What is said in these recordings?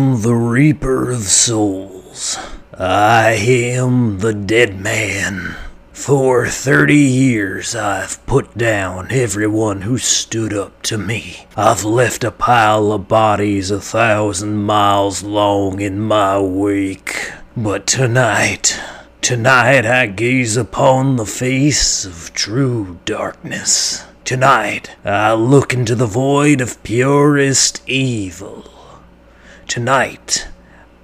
Am the Reaper of Souls. I am the dead man. For 30 years, I've put down everyone who stood up to me. I've left a pile of bodies a thousand miles long in my wake. But tonight, tonight I gaze upon the face of true darkness. Tonight, I look into the void of purest evil. Tonight,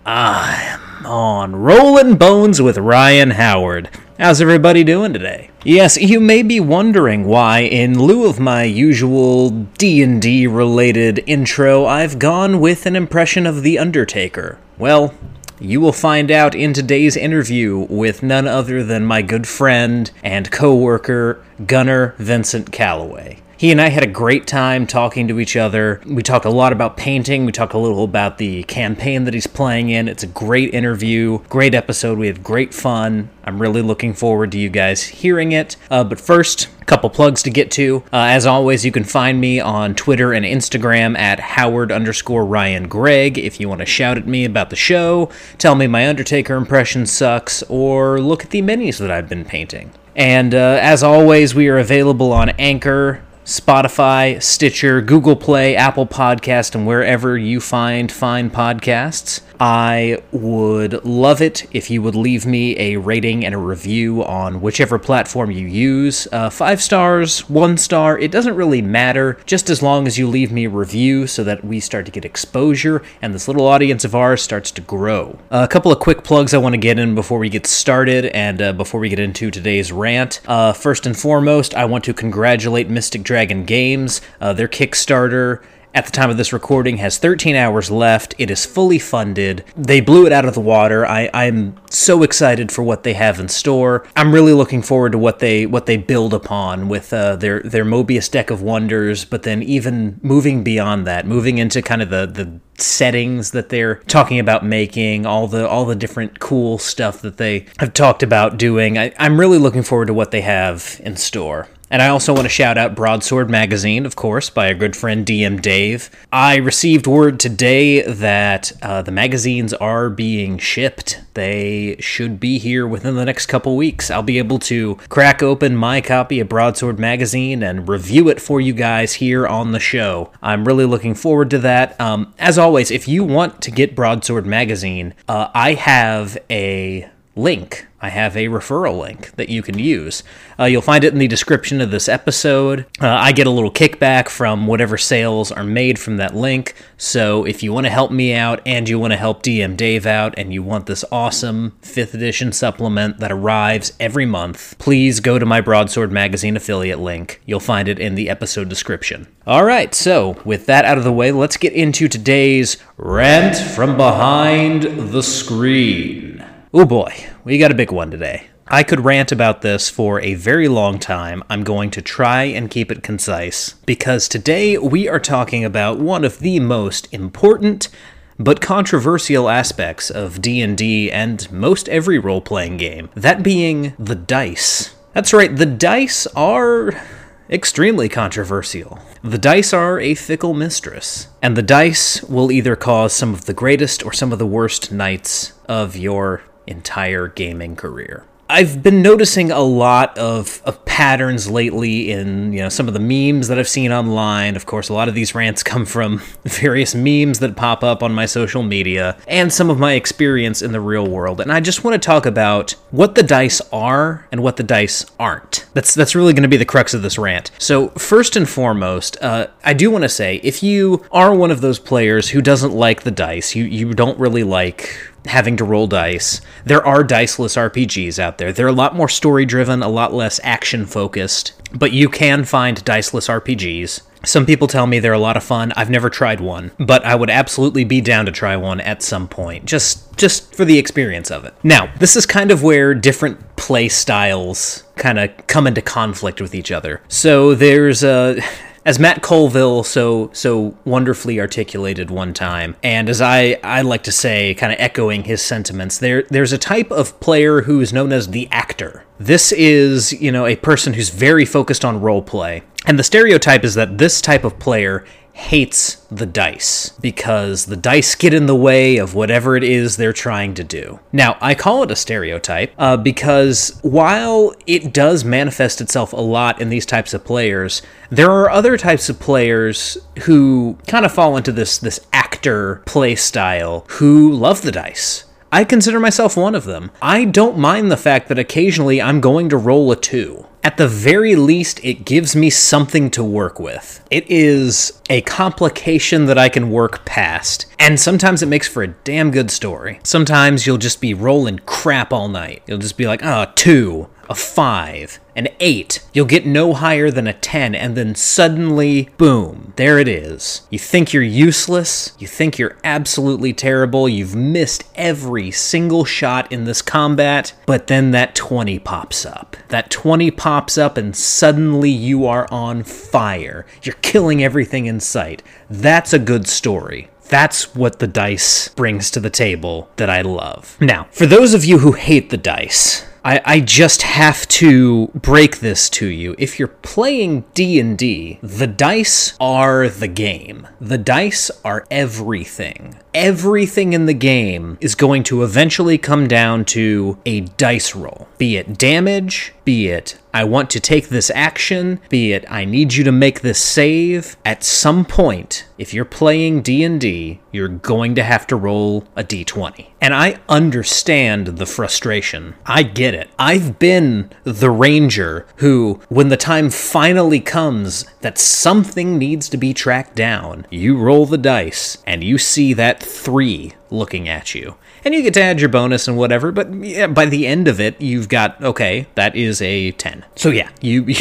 I'm on Rolling Bones with Ryan Howard. How's everybody doing today? Yes, you may be wondering why in lieu of my usual D&D related intro, I've gone with an impression of The Undertaker. Well, you will find out in today's interview with none other than my good friend and co-worker Gunnar Vincent Calloway. He and I had a great time talking to each other. We talked a lot about painting. We talked a little about the campaign that he's playing in. It's a great interview, great episode. We had great fun. I'm really looking forward to you guys hearing it. Uh, but first, a couple plugs to get to. Uh, as always, you can find me on Twitter and Instagram at Howard underscore Ryan Gregg if you want to shout at me about the show, tell me my Undertaker impression sucks, or look at the minis that I've been painting. And uh, as always, we are available on Anchor, Spotify, Stitcher, Google Play, Apple Podcast, and wherever you find fine podcasts. I would love it if you would leave me a rating and a review on whichever platform you use. Uh, five stars, one star, it doesn't really matter, just as long as you leave me a review so that we start to get exposure and this little audience of ours starts to grow. Uh, a couple of quick plugs I want to get in before we get started and uh, before we get into today's rant. Uh, first and foremost, I want to congratulate Mystic Dragon Games. Uh, their Kickstarter at the time of this recording has 13 hours left. It is fully funded. They blew it out of the water. I, I'm so excited for what they have in store. I'm really looking forward to what they what they build upon with uh, their their Mobius deck of wonders. But then even moving beyond that, moving into kind of the the settings that they're talking about making, all the all the different cool stuff that they have talked about doing. I, I'm really looking forward to what they have in store. And I also want to shout out Broadsword Magazine, of course, by our good friend DM Dave. I received word today that uh, the magazines are being shipped. They should be here within the next couple weeks. I'll be able to crack open my copy of Broadsword Magazine and review it for you guys here on the show. I'm really looking forward to that. Um, as always, if you want to get Broadsword Magazine, uh, I have a link. I have a referral link that you can use. Uh, you'll find it in the description of this episode. Uh, I get a little kickback from whatever sales are made from that link. So if you want to help me out and you want to help DM Dave out and you want this awesome 5th edition supplement that arrives every month, please go to my Broadsword Magazine affiliate link. You'll find it in the episode description. All right, so with that out of the way, let's get into today's Rant from Behind the Screen. Oh boy, we got a big one today. I could rant about this for a very long time. I'm going to try and keep it concise because today we are talking about one of the most important but controversial aspects of D&D and most every role-playing game, that being the dice. That's right, the dice are extremely controversial. The dice are a fickle mistress, and the dice will either cause some of the greatest or some of the worst nights of your entire gaming career. I've been noticing a lot of, of patterns lately in you know some of the memes that I've seen online. Of course, a lot of these rants come from various memes that pop up on my social media and some of my experience in the real world. And I just want to talk about what the dice are and what the dice aren't. That's that's really going to be the crux of this rant. So first and foremost, uh, I do want to say if you are one of those players who doesn't like the dice, you you don't really like having to roll dice. There are diceless RPGs out there. They're a lot more story driven, a lot less action focused, but you can find diceless RPGs. Some people tell me they're a lot of fun. I've never tried one, but I would absolutely be down to try one at some point, just just for the experience of it. Now, this is kind of where different play styles kind of come into conflict with each other. So there's a as Matt Colville so so wonderfully articulated one time, and as I I like to say, kind of echoing his sentiments, there there's a type of player who is known as the actor. This is you know a person who's very focused on role play, and the stereotype is that this type of player hates the dice because the dice get in the way of whatever it is they're trying to do. Now, I call it a stereotype uh, because while it does manifest itself a lot in these types of players, there are other types of players who kind of fall into this this actor play style who love the dice. I consider myself one of them. I don't mind the fact that occasionally I'm going to roll a 2. At the very least, it gives me something to work with. It is a complication that I can work past, and sometimes it makes for a damn good story. Sometimes you'll just be rolling crap all night. You'll just be like, ah, oh, two a 5, an 8. You'll get no higher than a 10, and then suddenly, boom, there it is. You think you're useless, you think you're absolutely terrible, you've missed every single shot in this combat, but then that 20 pops up. That 20 pops up, and suddenly you are on fire. You're killing everything in sight. That's a good story. That's what the dice brings to the table that I love. Now, for those of you who hate the dice, I, I just have to break this to you. If you're playing D&D, the dice are the game. The dice are everything. Everything in the game is going to eventually come down to a dice roll. Be it damage, be it I want to take this action, be it I need you to make this save. At some point, if you're playing D&D, you're going to have to roll a d20. And I understand the frustration. I get it. I've been the ranger who when the time finally comes that something needs to be tracked down, you roll the dice and you see that 3 looking at you and you get to add your bonus and whatever. But yeah, by the end of it, you've got okay, that is a ten. So yeah, you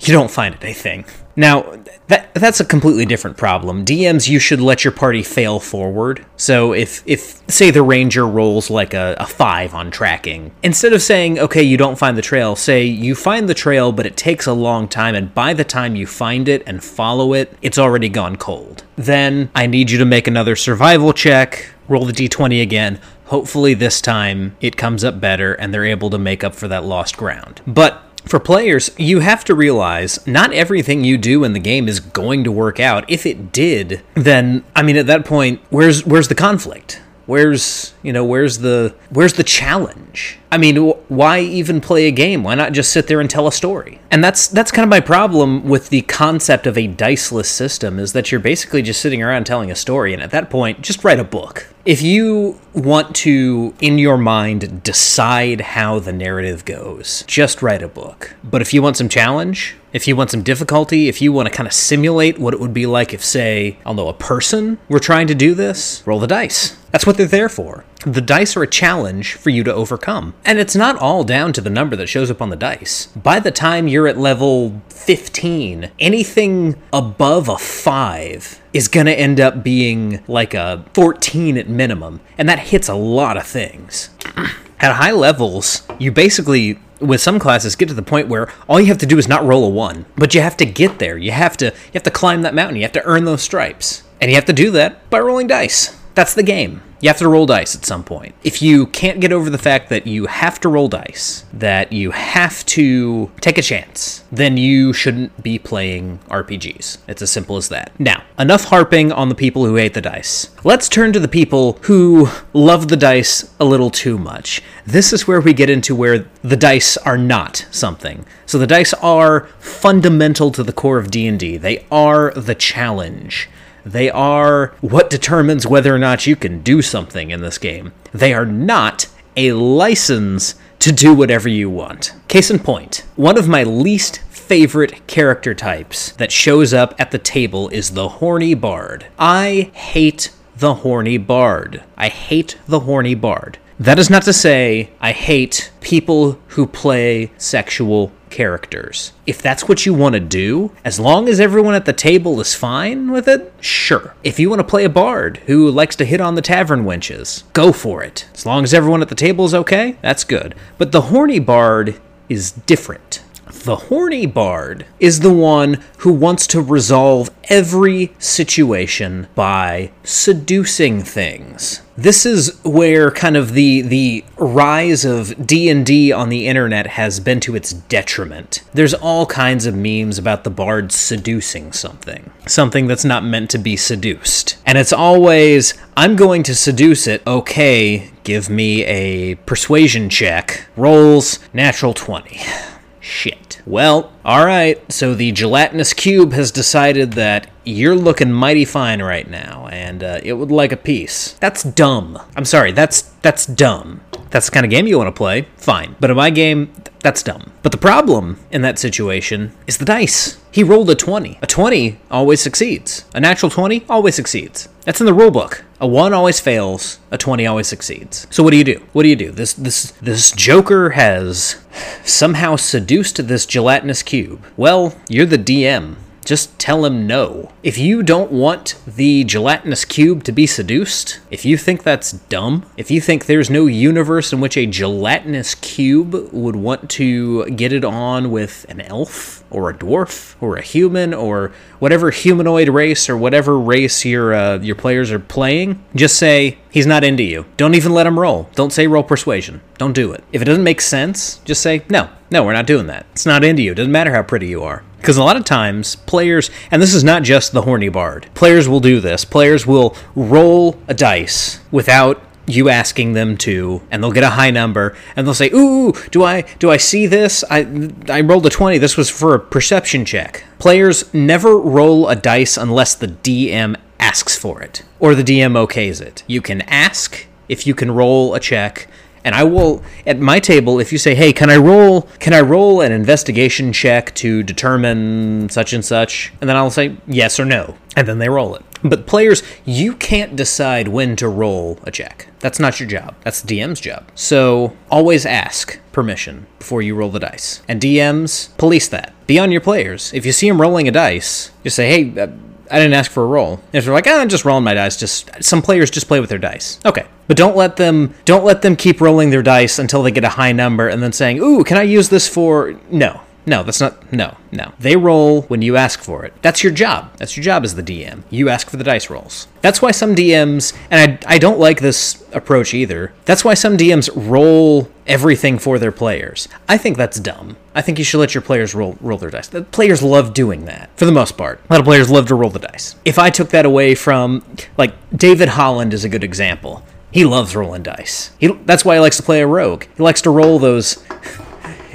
you don't find anything. Now, that that's a completely different problem. DMs, you should let your party fail forward. So if if say the ranger rolls like a, a five on tracking, instead of saying okay, you don't find the trail, say you find the trail, but it takes a long time, and by the time you find it and follow it, it's already gone cold. Then I need you to make another survival check. Roll the d20 again Hopefully, this time it comes up better and they're able to make up for that lost ground. But for players, you have to realize not everything you do in the game is going to work out. If it did, then I mean at that point, where's where's the conflict? Where's you know where's the where's the challenge? I mean, why even play a game? Why not just sit there and tell a story? And that's that's kind of my problem with the concept of a diceless system is that you're basically just sitting around telling a story, and at that point, just write a book. If you want to, in your mind, decide how the narrative goes, just write a book. But if you want some challenge, if you want some difficulty, if you want to kind of simulate what it would be like if, say, I know, a person were trying to do this, roll the dice. That's what they're there for. The dice are a challenge for you to overcome. And it's not all down to the number that shows up on the dice. By the time you're at level 15, anything above a 5 is going to end up being like a 14 at minimum. And that hits a lot of things. At high levels, you basically with some classes get to the point where all you have to do is not roll a 1, but you have to get there. You have to you have to climb that mountain. You have to earn those stripes. And you have to do that by rolling dice. That's the game. You have to roll dice at some point. If you can't get over the fact that you have to roll dice, that you have to take a chance, then you shouldn't be playing RPGs. It's as simple as that. Now, enough harping on the people who hate the dice. Let's turn to the people who love the dice a little too much. This is where we get into where the dice are not something. So the dice are fundamental to the core of D&D. They are the challenge. They are what determines whether or not you can do something in this game. They are not a license to do whatever you want. Case in point, one of my least favorite character types that shows up at the table is the horny bard. I hate the horny bard. I hate the horny bard. That is not to say I hate people who play sexual characters. If that's what you want to do, as long as everyone at the table is fine with it, sure. If you want to play a bard who likes to hit on the tavern wenches, go for it. As long as everyone at the table is okay, that's good. But the horny bard is different. The horny bard is the one who wants to resolve every situation by seducing things. This is where kind of the the rise of D&D on the internet has been to its detriment. There's all kinds of memes about the bard seducing something, something that's not meant to be seduced. And it's always I'm going to seduce it. Okay, give me a persuasion check. Rolls natural 20. Shit. Well, alright, so the gelatinous cube has decided that you're looking mighty fine right now, and uh, it would like a piece. That's dumb. I'm sorry, that's that's dumb. That's the kind of game you want to play, fine. But in my game, that's dumb. But the problem in that situation is the dice. He rolled a 20. A 20 always succeeds. A natural 20 always succeeds. That's in the rule book. A 1 always fails, a 20 always succeeds. So what do you do? What do you do? This this this joker has somehow seduced this gelatinous cube. Well, you're the DM just tell him no. If you don't want the gelatinous cube to be seduced, if you think that's dumb, if you think there's no universe in which a gelatinous cube would want to get it on with an elf or a dwarf or a human or whatever humanoid race or whatever race your uh, your players are playing, just say he's not into you. Don't even let him roll. Don't say roll persuasion. Don't do it. If it doesn't make sense, just say no. No, we're not doing that. It's not into you. It doesn't matter how pretty you are. Because a lot of times, players, and this is not just the horny bard, players will do this. Players will roll a dice without you asking them to and they'll get a high number and they'll say ooh do i do i see this? I i rolled a 20 this was for a perception check. Players never roll a dice unless the dm asks for it or the dm okays it. You can ask if you can roll a check and I will at my table if you say, "Hey, can I roll can I roll an investigation check to determine such and such?" and then I'll say yes or no, and then they roll it. But players, you can't decide when to roll a check. That's not your job. That's the DM's job. So always ask permission before you roll the dice. And DMs, police that. Be on your players. If you see them rolling a dice, just say, hey, uh, I didn't ask for a roll. If they're like, ah, I'm just rolling my dice, just some players just play with their dice. Okay. But don't let them don't let them keep rolling their dice until they get a high number and then saying, Ooh, can I use this for no. No, that's not. No, no. They roll when you ask for it. That's your job. That's your job as the DM. You ask for the dice rolls. That's why some DMs, and I, I don't like this approach either, that's why some DMs roll everything for their players. I think that's dumb. I think you should let your players roll roll their dice. The players love doing that for the most part. A lot of players love to roll the dice. If I took that away from like David Holland is a good example. He loves rolling dice. He, that's why he likes to play a rogue. He likes to roll those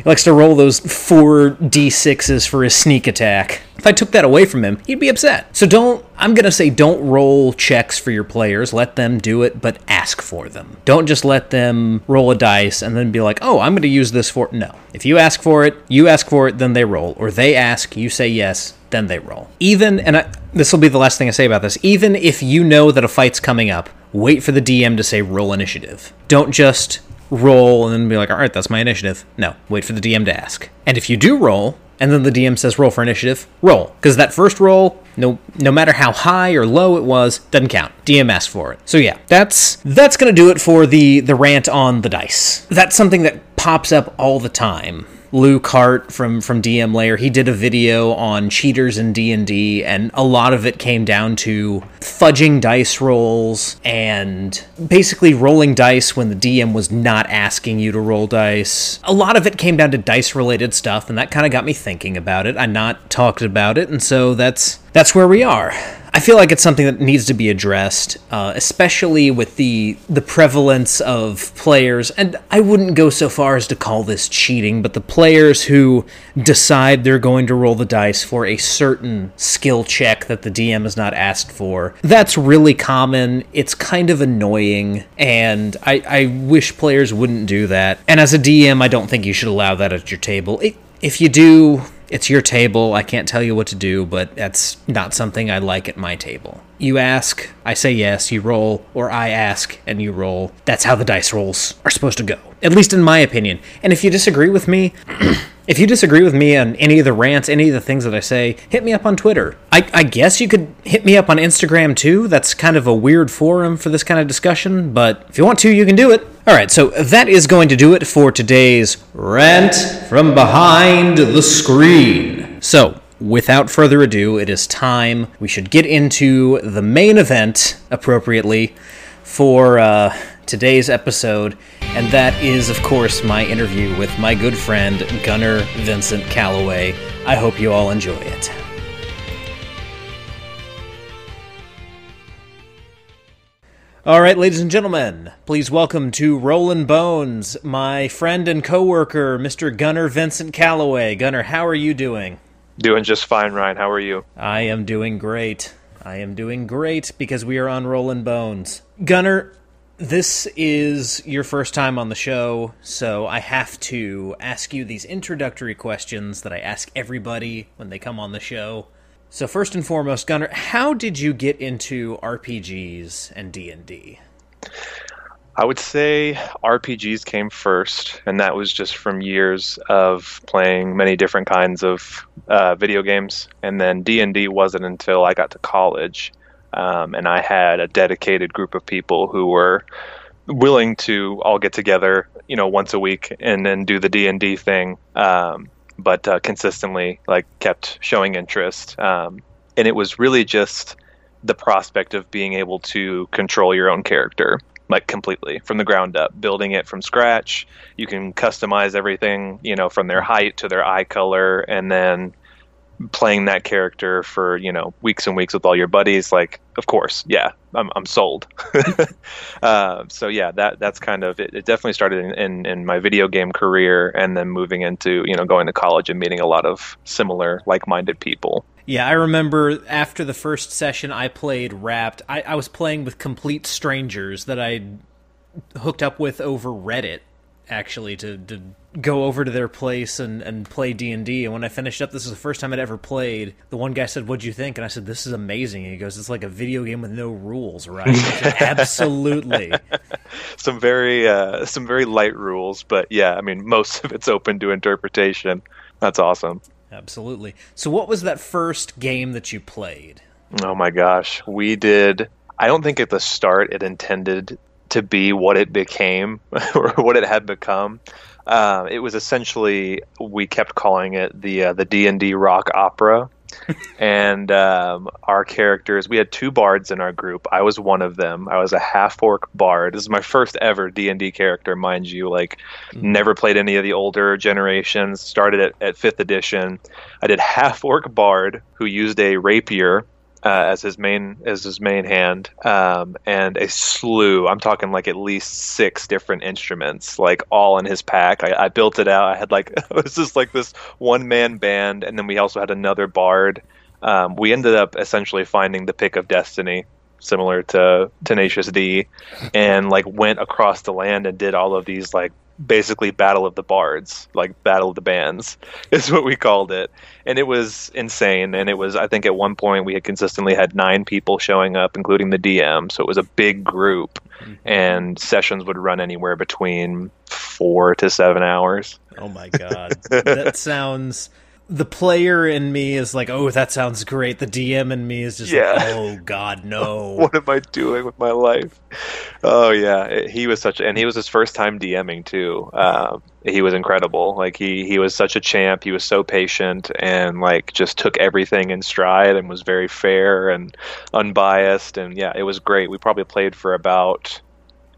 he likes to roll those four d6s for his sneak attack. If I took that away from him, he'd be upset. So don't, I'm going to say don't roll checks for your players. Let them do it, but ask for them. Don't just let them roll a dice and then be like, oh, I'm going to use this for. No. If you ask for it, you ask for it, then they roll. Or they ask, you say yes, then they roll. Even, and this will be the last thing I say about this, even if you know that a fight's coming up, wait for the DM to say roll initiative. Don't just roll and then be like, all right, that's my initiative. No, wait for the DM to ask. And if you do roll, and then the DM says roll for initiative, roll. Because that first roll, no no matter how high or low it was, doesn't count. DM asked for it. So yeah, that's that's gonna do it for the the rant on the dice. That's something that pops up all the time. Luke Hart from from DM Lair. He did a video on cheaters in D and D, and a lot of it came down to fudging dice rolls and basically rolling dice when the DM was not asking you to roll dice. A lot of it came down to dice related stuff, and that kind of got me thinking about it. I not talked about it, and so that's that's where we are. I feel like it's something that needs to be addressed, uh, especially with the the prevalence of players. And I wouldn't go so far as to call this cheating, but the players who decide they're going to roll the dice for a certain skill check that the DM has not asked for. That's really common. It's kind of annoying, and I, I wish players wouldn't do that. And as a DM, I don't think you should allow that at your table. It, if you do, it's your table. I can't tell you what to do, but that's not something I like at my table. You ask, I say yes, you roll, or I ask and you roll. That's how the dice rolls are supposed to go, at least in my opinion. And if you disagree with me, if you disagree with me on any of the rants, any of the things that I say, hit me up on Twitter. I, I guess you could hit me up on Instagram too. That's kind of a weird forum for this kind of discussion, but if you want to, you can do it. All right, so that is going to do it for today's rant from behind the screen. So, without further ado, it is time we should get into the main event appropriately for uh, today's episode, and that is, of course, my interview with my good friend Gunnar Vincent Calloway. I hope you all enjoy it. All right, ladies and gentlemen, please welcome to Rollin' Bones my friend and coworker, Mr. Gunnar Vincent Calloway. Gunnar, how are you doing? Doing just fine, Ryan. How are you? I am doing great. I am doing great because we are on Rollin' Bones. Gunnar, this is your first time on the show, so I have to ask you these introductory questions that I ask everybody when they come on the show. So first and foremost, Gunnar, how did you get into RPGs and D&D? I would say RPGs came first, and that was just from years of playing many different kinds of uh, video games. And then D and D wasn't until I got to college, um, and I had a dedicated group of people who were willing to all get together, you know, once a week and then do the D and D thing. Um, but uh, consistently like kept showing interest. Um, and it was really just the prospect of being able to control your own character like completely from the ground up building it from scratch you can customize everything you know from their height to their eye color and then playing that character for you know weeks and weeks with all your buddies like of course yeah i'm, I'm sold. Uh, so yeah that that's kind of it, it definitely started in, in, in, my video game career and then moving into you know going to college and meeting a lot of similar like-minded people. Yeah i remember after the first session i played wrapped i, I was playing with complete strangers that i hooked up with over reddit actually to, to go over to their place and, and play D&D. And when I finished up, this is the first time I'd ever played. The one guy said, what'd you think? And I said, this is amazing. And he goes, it's like a video game with no rules, right? Said, Absolutely. some very, uh, some very light rules, but yeah, I mean, most of it's open to interpretation. That's awesome. Absolutely. So what was that first game that you played? Oh my gosh. We did I don't think at the start it intended to be what it became or what it had become. Uh, it was essentially we kept calling it the uh, the D and D rock opera, and um, our characters. We had two bards in our group. I was one of them. I was a half orc bard. This is my first ever D and D character, mind you. Like, mm-hmm. never played any of the older generations. Started at, at fifth edition. I did half orc bard who used a rapier uh, as his main as his main hand, um, and a slew. I'm talking like at least six different instruments, like all in his pack. I, I built it out. I had like it was just like this one man band, and then we also had another bard. Um, we ended up essentially finding the pick of destiny, similar to Tenacious D, and like went across the land and did all of these like basically battle of the bards like battle of the bands is what we called it. And it was insane. And it was i think at one point we had consistently had nine people showing up including the dm so it was a big group. Mm-hmm. and sessions would run anywhere between four to seven hours. Oh my god. That sounds the player in me is like, oh, that sounds great. The DM in me is just yeah. like, oh God, no. what am I doing with my life? Oh yeah, he was such, and he was his first time DMing too. Um, he was incredible. Like he he was such a champ. He was so patient and like just took everything in stride and was very fair and unbiased. And yeah, it was great. We probably played for about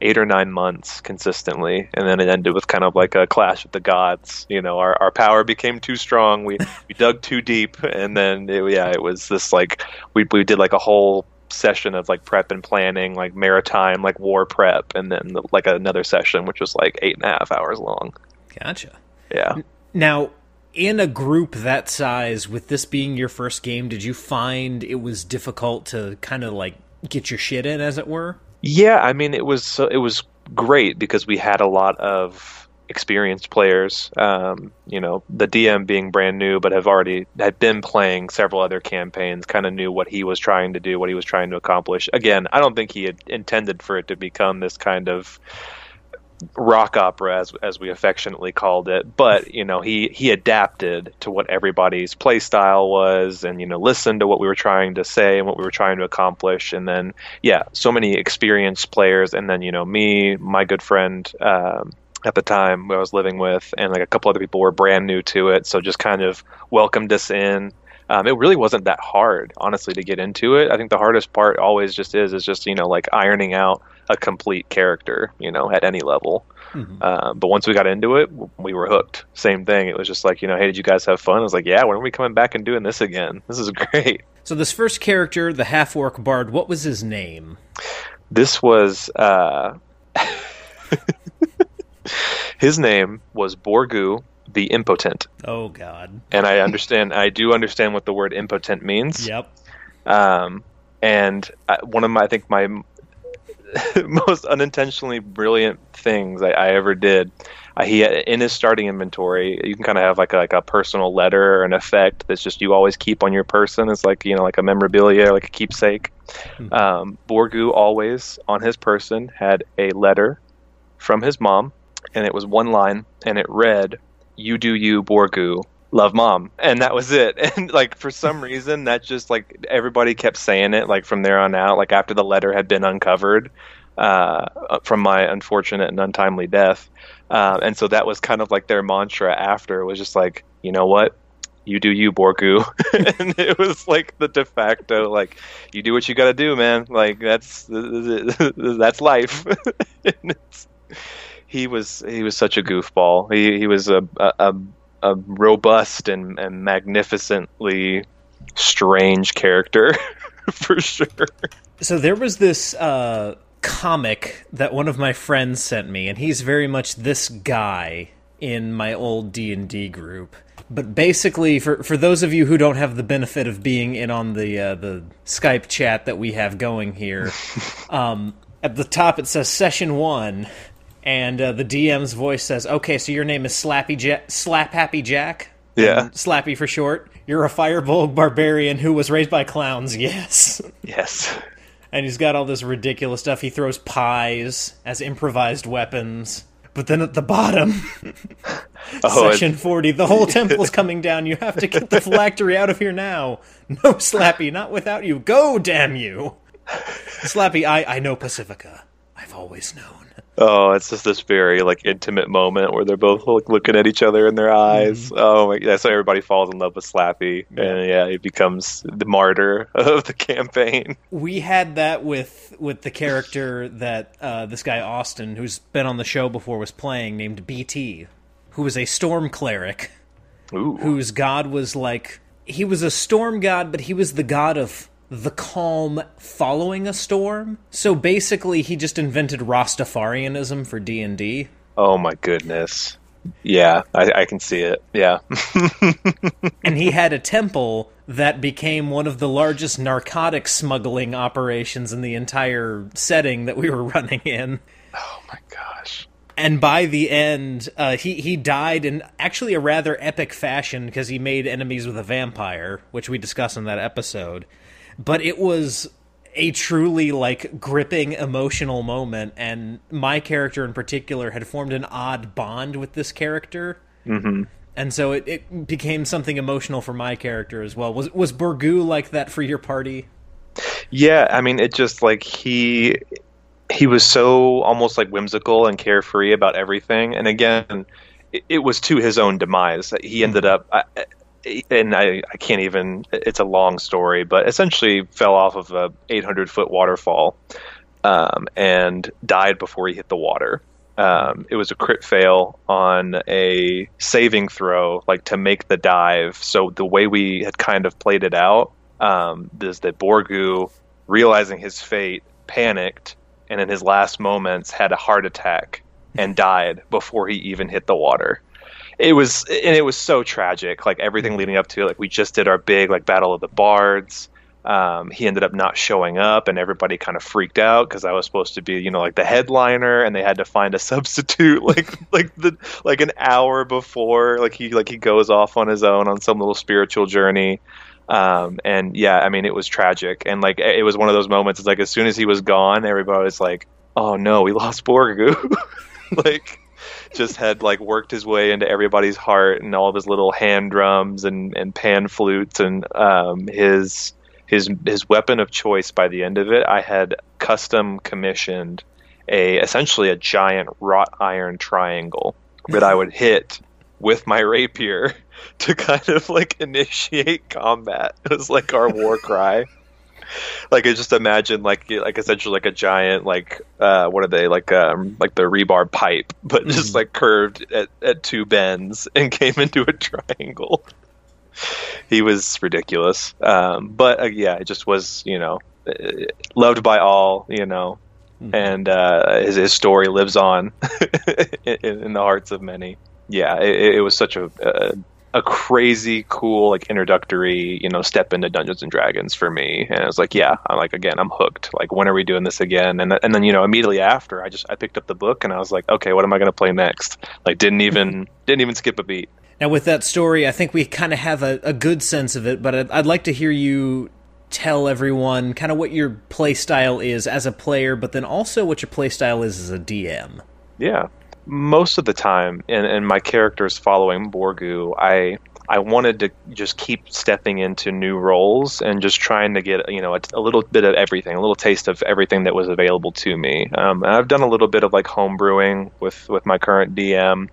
eight or nine months consistently, and then it ended with kind of like a clash with the gods. You know, our, our power became too strong. We we dug too deep, and then it, yeah, it was this like we we did like a whole session of like prep and planning, like maritime, like war prep, and then like another session which was like eight and a half hours long. Gotcha. Yeah. Now, in a group that size, with this being your first game, did you find it was difficult to kind of like get your shit in, as it were? Yeah, I mean it was it was great because we had a lot of experienced players. Um, you know, the DM being brand new, but have already had been playing several other campaigns, kind of knew what he was trying to do, what he was trying to accomplish. Again, I don't think he had intended for it to become this kind of rock opera as as we affectionately called it but you know he he adapted to what everybody's play style was and you know listened to what we were trying to say and what we were trying to accomplish. And then yeah so many experienced players. And then you know me my good friend um, at the time I was living with and like a couple other people were brand new to it. So just kind of welcomed us in. Um, it really wasn't that hard, honestly, to get into it. I think the hardest part always just is is just you know like ironing out a complete character, you know, at any level. Mm-hmm. Uh, but once we got into it, we were hooked. Same thing. It was just like, you know, hey, did you guys have fun? I was like, yeah, when are we coming back and doing this again? This is great. So this first character, the half orc bard, what was his name? This was uh, his name was Borgu the Impotent. Oh God! And I understand. I do understand what the word impotent means. Yep. Um, and I, one of my, I think my most unintentionally brilliant things I, I ever did. Uh, he in his starting inventory, you can kind of have like a, like a personal letter or an effect that's just you always keep on your person. It's like you know like a memorabilia, like a keepsake. Mm-hmm. Um, Borgu always on his person had a letter from his mom, and it was one line, and it read, "You do you, Borgu." Love mom, and that was it. And like for some reason, that just like everybody kept saying it. Like from there on out, like after the letter had been uncovered, uh, from my unfortunate and untimely death. Um, and so that was kind of like their mantra after it was just like, you know what? You do you, Borgu. and it was like the de facto, like, you do what you got to do, man. Like, that's that's life. he was he was such a goofball. He he was a a, a robust and, and magnificently strange character for sure. So there was this uh, comic that one of my friends sent me, and he's very much this guy in my old D and D group. But basically, for for those of you who don't have the benefit of being in on the uh, the Skype chat that we have going here, um, at the top it says session one, and uh, the DM's voice says, "Okay, so your name is Slappy ja- Slap Happy Jack." Yeah, Slappy for short. You're a Firbolg barbarian who was raised by clowns. Yes. Yes. And he's got all this ridiculous stuff. He throws pies as improvised weapons. But then at the bottom, oh, section 40, the whole temple's coming down. You have to get the phylactery out of here now. No, Slappy, not without you. Go, damn you. Slappy, I, I know Pacifica. I've always known. Oh, it's just this very like intimate moment where they're both like looking at each other in their eyes. Mm-hmm. Oh my! Yeah, so everybody falls in love with Slappy, yeah. and yeah, he becomes the martyr of the campaign. We had that with with the character that uh, this guy Austin, who's been on the show before, was playing, named BT, who was a storm cleric, Ooh. whose god was like he was a storm god, but he was the god of the calm following a storm. So basically, he just invented Rastafarianism for D and D. Oh my goodness! Yeah, I, I can see it. Yeah, and he had a temple that became one of the largest narcotic smuggling operations in the entire setting that we were running in. Oh my gosh! And by the end, uh, he he died in actually a rather epic fashion because he made enemies with a vampire, which we discuss in that episode but it was a truly like gripping emotional moment and my character in particular had formed an odd bond with this character. Mm-hmm. and so it, it became something emotional for my character as well. Was was Borgu like that for your party? Yeah i mean it just like he he was so almost like whimsical and carefree about everything. And again it, it was to his own demise he ended up I, and I, I can't even it's a long story but essentially fell off of a 800 foot waterfall um, and died before he hit the water. Um, it was a crit fail on a saving throw like to make the dive. So the way we had kind of played it out um, is that borgu realizing his fate panicked and in his last moments had a heart attack and died before he even hit the water it was and it was so tragic like everything mm-hmm. leading up to it. Like we just did our big like battle of the bards. Um, he ended up not showing up and everybody kind of freaked out because i was supposed to be you know like the headliner and they had to find a substitute like like the like an hour before like he like he goes off on his own on some little spiritual journey. Um, and yeah i mean it was tragic. And like it was one of those moments it's like as soon as he was gone everybody was like oh no we lost borgu. Like just had like worked his way into everybody's heart and all of his little hand drums and, and pan flutes and um, his his his weapon of choice by the end of it I had custom commissioned a essentially a giant wrought iron triangle that I would hit with my rapier to kind of like initiate combat. It was like our war cry. like I just imagine like like essentially like a giant like uh what are they like um like the rebar pipe but mm-hmm. just like curved at, at two bends and came into a triangle. he was ridiculous. Um but uh, yeah, it just was, you know, uh, loved by all, you know, mm-hmm. and uh his his story lives on in, in, the hearts of many. Yeah, it, it was such a, a a crazy cool like introductory you know step into dungeons and dragons for me. And i was like yeah i'm like again i'm hooked. Like when are we doing this again? And, and then you know immediately after i just i picked up the book and i was like okay what am i going to play next? Like didn't mm-hmm. even didn't even skip a beat. Now with that story i think we kind of have a, a good sense of it but I'd, I'd like to hear you tell everyone kind of what your play style is as a player but then also what your play style is as a dm yeah most of the time, and, and my characters following Borgu, I I wanted to just keep stepping into new roles and just trying to get you know a, a little bit of everything, a little taste of everything that was available to me. Um, I've done a little bit of like homebrewing with with my current DM,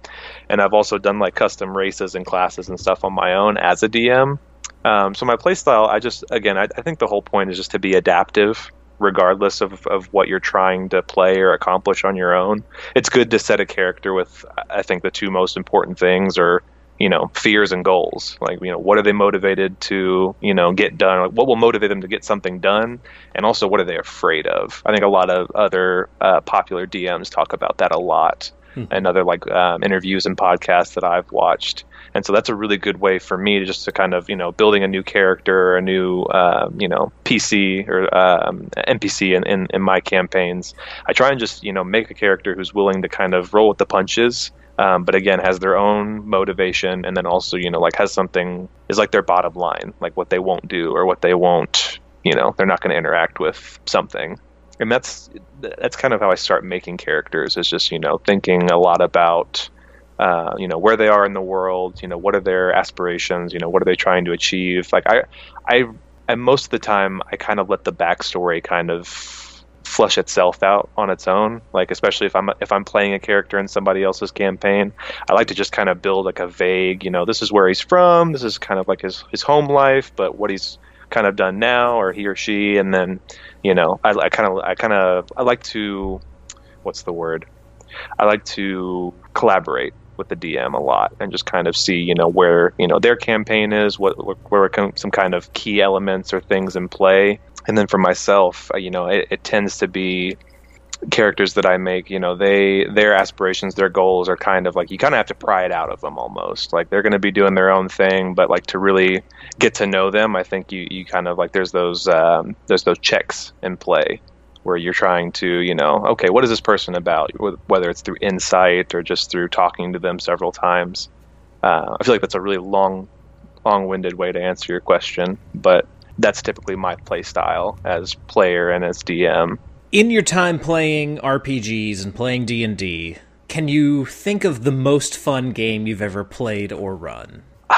and I've also done like custom races and classes and stuff on my own as a DM. Um, so my playstyle, I just again, I, I think the whole point is just to be adaptive regardless of, of what you're trying to play or accomplish on your own. It's good to set a character with, I think, the two most important things are, you know, fears and goals. Like, you know, what are they motivated to, you know, get done? Like, what will motivate them to get something done? And also, what are they afraid of? I think a lot of other uh, popular DMs talk about that a lot. Hmm. And other like um, interviews and podcasts that I've watched and so that's a really good way for me to just to kind of you know building a new character, or a new uh, you know PC or um, NPC in, in, in my campaigns. I try and just you know make a character who's willing to kind of roll with the punches. Um, but again has their own motivation and then also you know like has something is like their bottom line like what they won't do or what they won't you know they're not going to interact with something and that's that's kind of how i start making characters is just you know thinking a lot about uh, you know where they are in the world you know what are their aspirations you know what are they trying to achieve? Like i i and most of the time i kind of let the backstory kind of flush itself out on its own. Like especially if i'm if i'm playing a character in somebody else's campaign i like to just kind of build like a vague you know this is where he's from this is kind of like his his home life but what he's kind of done now or he or she and then you know i, I kind of i kind of i like to what's the word? I like to collaborate with the DM a lot and just kind of see, you know, where, you know, their campaign is, what, where some kind of key elements or things in play. And then for myself, uh, you know, it, it tends to be characters that I make, you know, they their aspirations, their goals are kind of like you kind of have to pry it out of them almost. Like they're going to be doing their own thing, but like to really get to know them, I think you you kind of like there's those um, there's those checks in play where you're trying to, you know, okay, what is this person about? Whether it's through insight or just through talking to them several times. Uh, I feel like that's a really long, long-winded way to answer your question, but that's typically my play style as player and as DM. In your time playing RPGs and playing D and D, can you think of the most fun game you've ever played or run?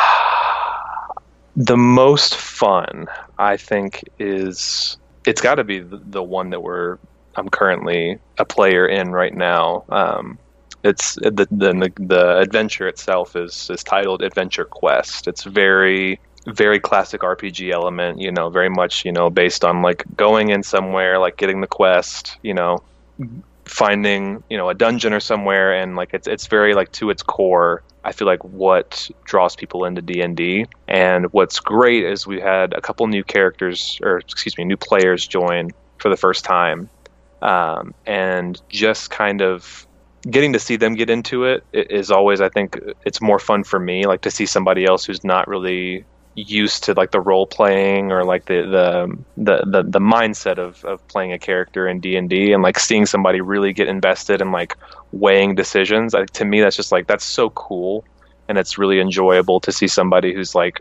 the most fun, I think, is it's got to be the, the, one that we're I'm currently a player in right now. Um, it's the, the the adventure itself is is titled Adventure Quest. It's very very classic RPG element, you know, very much, you know, based on like going in somewhere, like getting the quest, you know, finding, you know, a dungeon or somewhere and like it's it's very like to its core I feel like what draws people into D and D. And what's great is we had a couple new characters, or excuse me, new players join for the first time, um, and just kind of getting to see them get into it is always, I think, it's more fun for me. Like to see somebody else who's not really used to like the role playing or like the the the the, the mindset of, of playing a character in D and D and like seeing somebody really get invested in like weighing decisions. Like, to me, that's just like that's so cool, and it's really enjoyable to see somebody who's like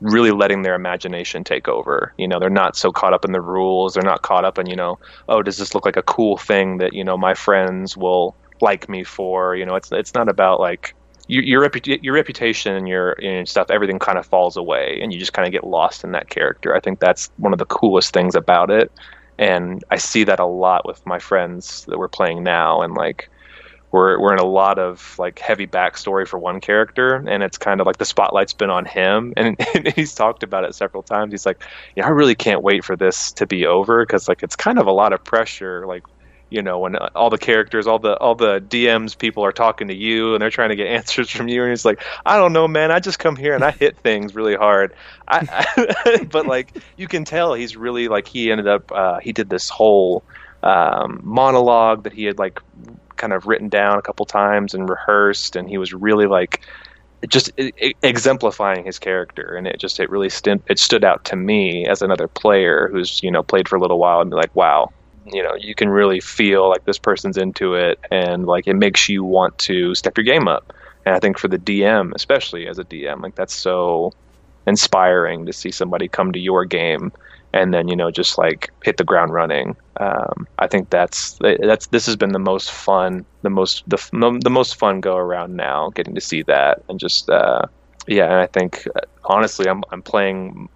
really letting their imagination take over. You know, they're not so caught up in the rules. They're not caught up in you know, oh, does this look like a cool thing that you know my friends will like me for? You know, it's it's not about like your your, your reputation and your and stuff, everything kind of falls away, and you just kind of get lost in that character. I think that's one of the coolest things about it, and I see that a lot with my friends that we're playing now, and like we're we're in a lot of like heavy backstory for one character, and it's kind of like the spotlight's been on him, and, and he's talked about it several times. He's like, yeah, I really can't wait for this to be over because like it's kind of a lot of pressure, like you know when all the characters all the all the dms people are talking to you and they're trying to get answers from you and he's like i don't know man. I just come here and i hit things really hard. I, I but like you can tell he's really like he ended up uh, he did this whole um, monologue that he had like kind of written down a couple times and rehearsed, and he was really like just exemplifying his character, and it just it really st- it stood out to me as another player who's you know played for a little while and be like, wow, you know, you can really feel like this person's into it, and like it makes you want to step your game up. And I think for the DM, especially as a DM, like that's so inspiring to see somebody come to your game and then you know just like hit the ground running. Um, I think that's that's this has been the most fun, the most the the most fun go around now, getting to see that and just uh, yeah. And I think uh, honestly, I'm I'm playing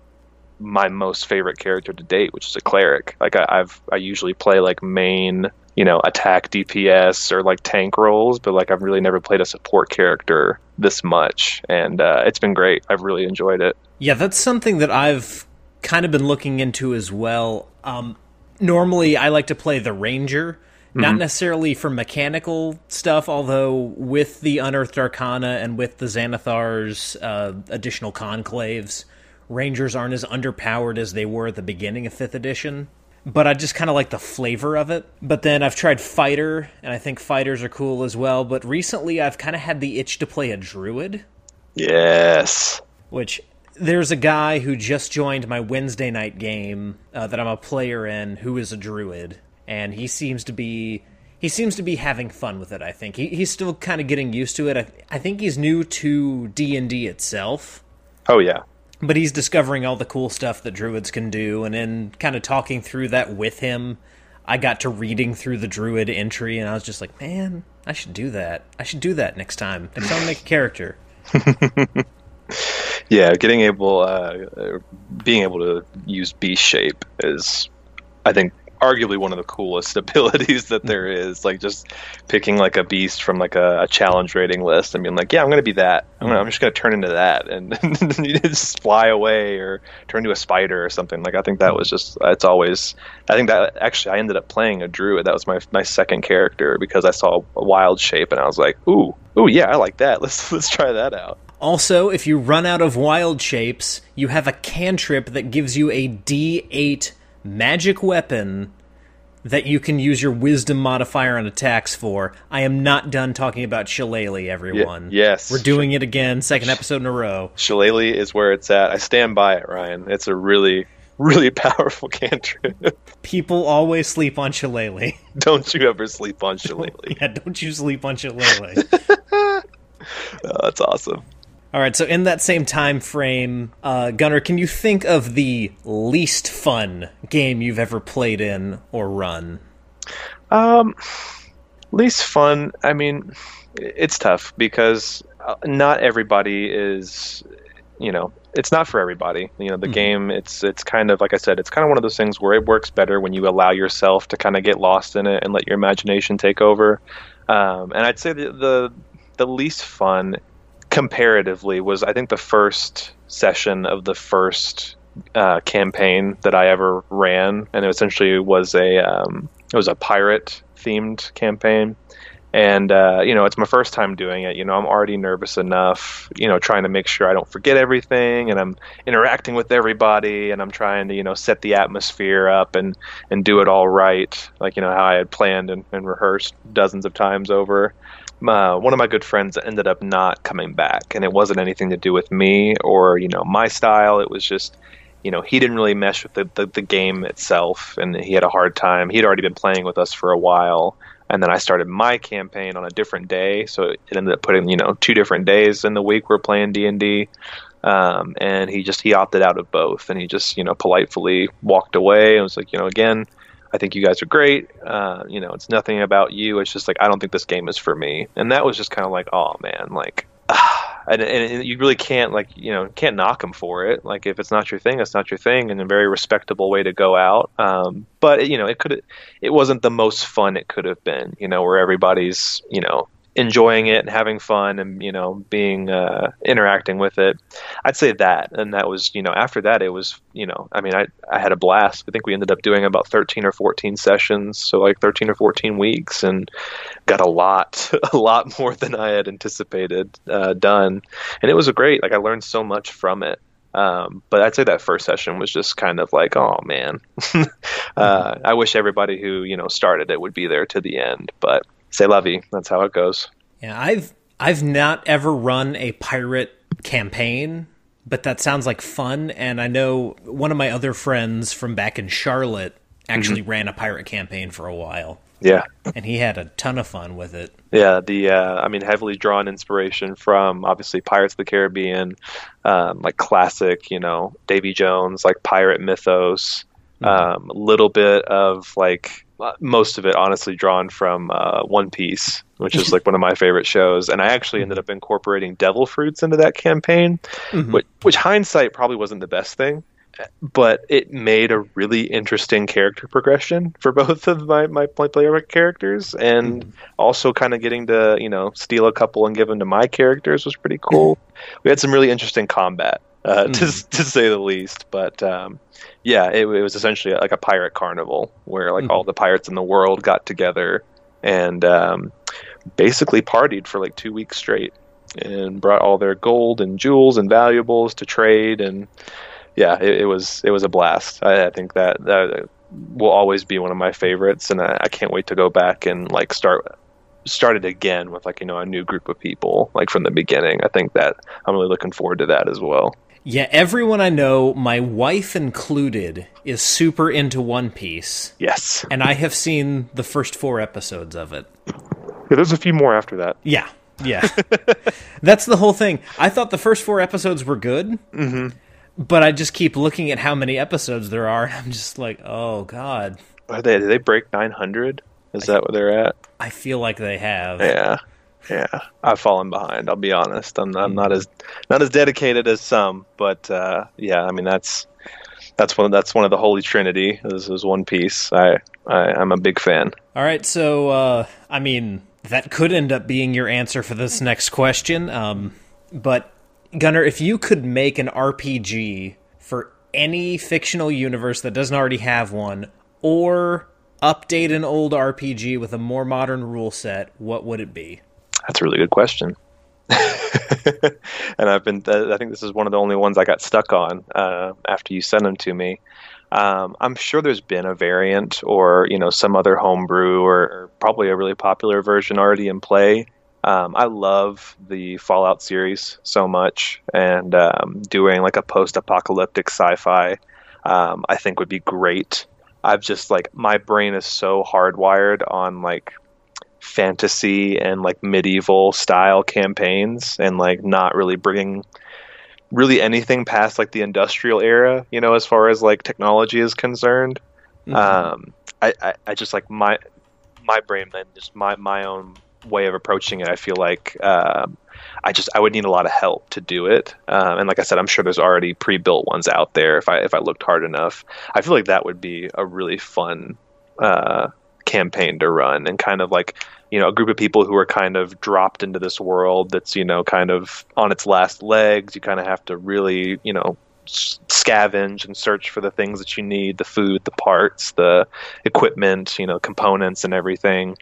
my most favorite character to date, which is a cleric. Like I, I've I usually play like main you know attack DPS or like tank roles, but like I've really never played a support character this much, and uh, it's been great. I've really enjoyed it. Yeah, that's something that I've kind of been looking into as well. Um, normally, I like to play the Ranger, mm-hmm. not necessarily for mechanical stuff, although with the Unearthed Arcana and with the Xanathar's uh, additional conclaves, Rangers aren't as underpowered as they were at the beginning of 5th edition. But I just kind of like the flavor of it. But then I've tried Fighter, and I think Fighters are cool as well. But recently I've kind of had the itch to play a Druid. Yes. Which there's a guy who just joined my Wednesday night game uh, that I'm a player in who is a druid, and he seems to be he seems to be having fun with it. I think he, he's still kind of getting used to it. I, I think he's new to D and D itself. Oh yeah, but he's discovering all the cool stuff that druids can do, and then kind of talking through that with him, I got to reading through the druid entry, and I was just like, man, I should do that. I should do that next time. Next time I make a character. yeah, getting able, uh, being able to use beast shape is, I think, arguably one of the coolest abilities that there is. Like just picking like a beast from like a, a challenge rating list and being like, yeah, I'm going to be that. I'm, gonna, I'm just going to turn into that and you just fly away or turn into a spider or something. Like I think that was just it's always. I think that actually I ended up playing a druid. That was my my second character because I saw a wild shape and I was like, ooh, ooh, yeah, I like that. Let's let's try that out. Also, if you run out of wild shapes, you have a cantrip that gives you a D8 magic weapon that you can use your wisdom modifier on attacks for. I am not done talking about Shillelagh, everyone. Y- yes. We're doing it again, second episode in a row. Shillelagh is where it's at. I stand by it, Ryan. It's a really, really powerful cantrip. People always sleep on Shillelagh. Don't you ever sleep on Shillelagh. yeah, don't you sleep on Shillelagh. oh, that's awesome. All right, so in that same time frame, uh, Gunner, can you think of the least fun game you've ever played in or run? Um, least fun. I mean, it's tough because uh, not everybody is, you know, it's not for everybody. You know, the mm-hmm. game. It's it's kind of like I said. It's kind of one of those things where it works better when you allow yourself to kind of get lost in it and let your imagination take over. Um, and I'd say the, the the least fun comparatively was I think the first session of the first uh, campaign that I ever ran, and it essentially was a um, it was a pirate themed campaign. And uh, you know, it's my first time doing it. You know, I'm already nervous enough. You know, trying to make sure I don't forget everything, and I'm interacting with everybody, and I'm trying to you know set the atmosphere up and and do it all right, like you know how I had planned and, and rehearsed dozens of times over uh, one of my good friends ended up not coming back, and it wasn't anything to do with me or you know my style. It was just you know he didn't really mesh with the, the, the game itself, and he had a hard time. He had already been playing with us for a while, and then I started my campaign on a different day, so it ended up putting you know two different days in the week we're playing D and D. Um, and he just he opted out of both, and he just you know politely walked away. and was like, you know, again, I think you guys are great. Uh, you know, it's nothing about you. It's just like I don't think this game is for me. And that was just kind of like, oh man, like, and, and you really can't like you know can't knock them for it. Like if it's not your thing, it's not your thing, and a very respectable way to go out. Um, but you know, it could it wasn't the most fun it could have been. You know, where everybody's you know enjoying it and having fun and you know being uh, interacting with it i'd say that. And that was you know after that it was you know i mean i i had a blast. I think we ended up doing about 13 or 14 sessions so like 13 or 14 weeks and got a lot a lot more than i had anticipated uh, done. And it was a great like i learned so much from it. Um, but I'd say that first session was just kind of like, oh man, uh, I wish everybody who you know started it would be there to the end. But say lovey, that's how it goes. Yeah, I've I've not ever run a pirate campaign, but that sounds like fun. And I know one of my other friends from back in Charlotte actually mm-hmm. ran a pirate campaign for a while. Yeah, and he had a ton of fun with it. Yeah, the uh, I mean, heavily drawn inspiration from obviously Pirates of the Caribbean, um, like classic, you know, Davy Jones, like pirate mythos. Mm-hmm. Um, a little bit of like most of it honestly drawn from uh, One Piece, which is like one of my favorite shows. And I actually ended up incorporating devil fruits into that campaign, mm-hmm. which, which hindsight probably wasn't the best thing but it made a really interesting character progression for both of my, my player characters and mm-hmm. also kind of getting to you know steal a couple and give them to my characters was pretty cool we had some really interesting combat uh, mm-hmm. to, to say the least but um, yeah it, it, was essentially like a pirate carnival where like mm-hmm. all the pirates in the world got together and um, basically partied for like two weeks straight and brought all their gold and jewels and valuables to trade and yeah, it, it, was it was a blast. I, I, think that that will always be one of my favorites, and I, I can't wait to go back and like start start it again with like you know a new group of people like from the beginning. I think that I'm really looking forward to that as well. Yeah, everyone I know, my wife included, is super into One Piece. Yes. And I have seen the first four episodes of it. Yeah, there's a few more after that. Yeah. Yeah. That's the whole thing. I thought the first four episodes were good. Mm-hmm but I just keep looking at how many episodes there are, and I'm just like, oh god. Are they? Did they break 900? Is I, that what they're at? I feel like they have. Yeah, yeah. I've fallen behind. I'll be honest. I'm, I'm not as not as dedicated as some, but uh, yeah. I mean, that's that's one. Of, that's one of the holy trinity. This is One Piece. I, I I'm a big fan. All right, so uh, I mean, that could end up being your answer for this next question. Um, but Gunner, if you could make an RPG for any fictional universe that doesn't already have one, or update an old RPG with a more modern rule set, what would it be? That's a really good question. and I've been, I think this is one of the only ones I got stuck on uh, after you sent them to me. Um, I'm sure there's been a variant or you know some other homebrew or, or probably a really popular version already in play um, I love the Fallout series so much, and um, doing like a post-apocalyptic sci-fi, um, I think would be great. I've just like my brain is so hardwired on like fantasy and like medieval style campaigns, and like not really bringing really anything past like the industrial era. You know, as far as like technology is concerned, mm-hmm. Um, I, I I just like my my brain and just my my own way of approaching it. I feel like um, I just I would need a lot of help to do it. Um, and like I said, I'm sure there's already pre-built ones out there if I if I looked hard enough. I feel like that would be a really fun uh, campaign to run and kind of like you know a group of people who are kind of dropped into this world that's you know kind of on its last legs. You kind of have to really you know scavenge and search for the things that you need the food the parts the equipment you know components and everything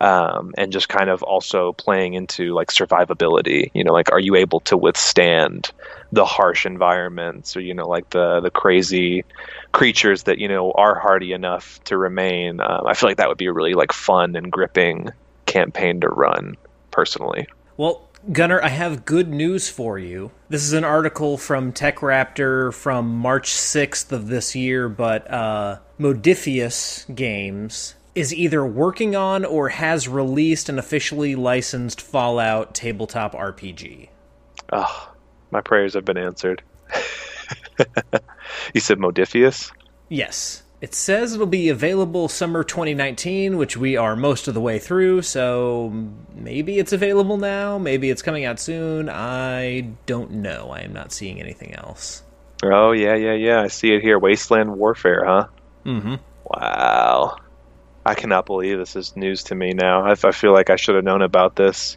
um, and just kind of also playing into like survivability. You know, like are you able to withstand the harsh environments or you know like the the crazy creatures that you know are hardy enough to remain? Um, I feel like that would be a really like fun and gripping campaign to run personally. Well, Gunner, I have good news for you. This is an article from TechRaptor from March 6th of this year, but uh, Modiphius Games is either working on or has released an officially licensed Fallout tabletop RPG. Oh, my prayers have been answered. you said Modiphius? Yes. It says it'll be available summer 2019, which we are most of the way through, so maybe it's available now, maybe it's coming out soon. I don't know. I am not seeing anything else. Oh, yeah, yeah, yeah. I see it here. Wasteland Warfare, huh? Mm hmm. Wow. I cannot believe this is news to me now. I, I feel like I should have known about this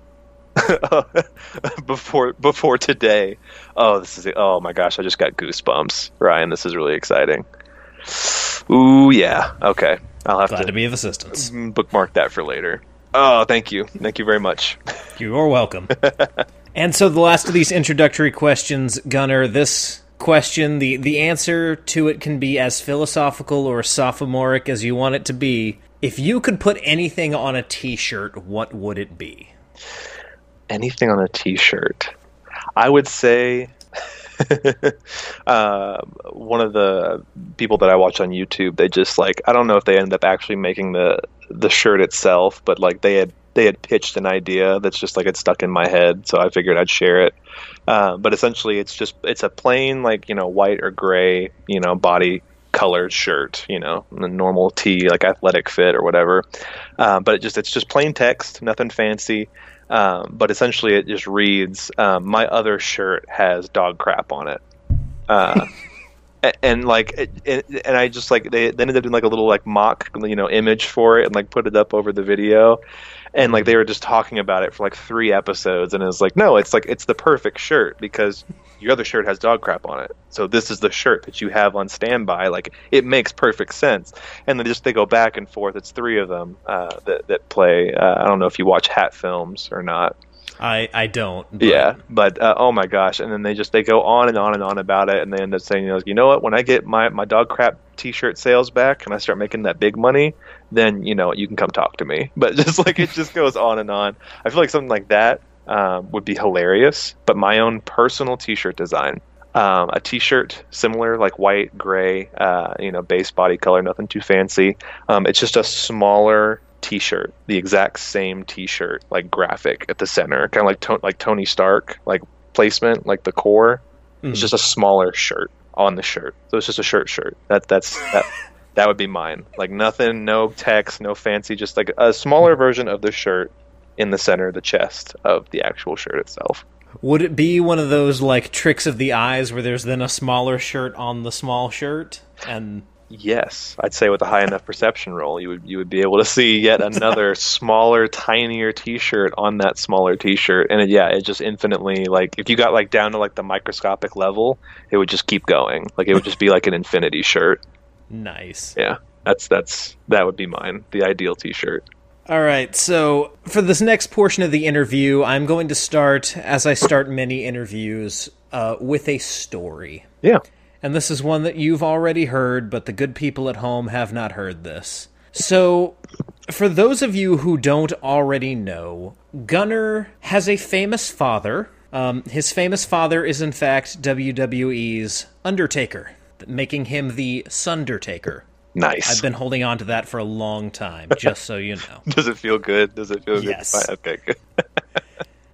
before before today. Oh, this is oh my gosh! I just got goosebumps, Ryan. This is really exciting. Ooh, yeah. Okay, I'll have Glad to, to be of assistance. Mm, bookmark that for later. Oh, thank you, thank you very much. You're welcome. and so the last of these introductory questions, Gunner, this question, the, the answer to it can be as philosophical or sophomoric as you want it to be. If you could put anything on a t shirt, what would it be? Anything on a T-shirt, I would say. uh, one of the people that I watch on YouTube, they just like I don't know if they ended up actually making the the shirt itself, but like they had they had pitched an idea that's just like it's stuck in my head, so I figured I'd share it. Uh, but essentially, it's just it's a plain like you know white or gray you know body colored shirt, you know, a normal tee like athletic fit or whatever. Uh, but it just it's just plain text, nothing fancy. Um, but essentially, it just reads, um, "My other shirt has dog crap on it." Uh, and like it, it, and i just like they, they ended up doing like a little like mock you know image for it and like put it up over the video and like they were just talking about it for like three episodes and it was like no it's like it's the perfect shirt because your other shirt has dog crap on it so this is the shirt that you have on standby like it makes perfect sense and then just they go back and forth it's three of them uh, that, that play uh, i don't know if you watch hat films or not I, I don't. but- yeah, but uh, oh my gosh! And then they just they go on and on and on about it, and they end up saying, you know, you know what? When I get my my dog crap T-shirt sales back, and I start making that big money, then you know you can come talk to me. But just like it just goes on and on. I feel like something like that um, would be hilarious. But my own personal T-shirt design. Um, a T-shirt similar, like white, gray, uh, you know, base body color, nothing too fancy. Um, it's just a smaller T-shirt, the exact same T-shirt, like graphic at the center, kind of like to- like Tony Stark, like placement, like the core. It's Mhm. just a smaller shirt on the shirt, so it's just a shirt shirt. That that's that. That would be mine. Like nothing, no text, no fancy, just like a smaller version of the shirt in the center of the chest of the actual shirt itself. Would it be one of those like tricks of the eyes where there's then a smaller shirt on the small shirt? And Yes, I'd say with a high enough perception roll, you would you would be able to see yet another smaller, tinier T-shirt on that smaller T-shirt, and it, yeah, it just infinitely like if you got like down to like the microscopic level, it would just keep going. Like it would just be like an infinity shirt. nice. Yeah, that's that's that would be mine, the ideal T-shirt. All right, so for this next portion of the interview, I'm going to start, as I start many interviews, uh, with a story. Yeah, And this is one that you've already heard, but the good people at home have not heard this. So, for those of you who don't already know, Gunner has a famous father. Um, his famous father is, in fact, WWE's Undertaker, making him the Sundertaker. Nice. I've been holding on to that for a long time, just so you know. Does it feel good? Does it feel Yes. good? Okay, good.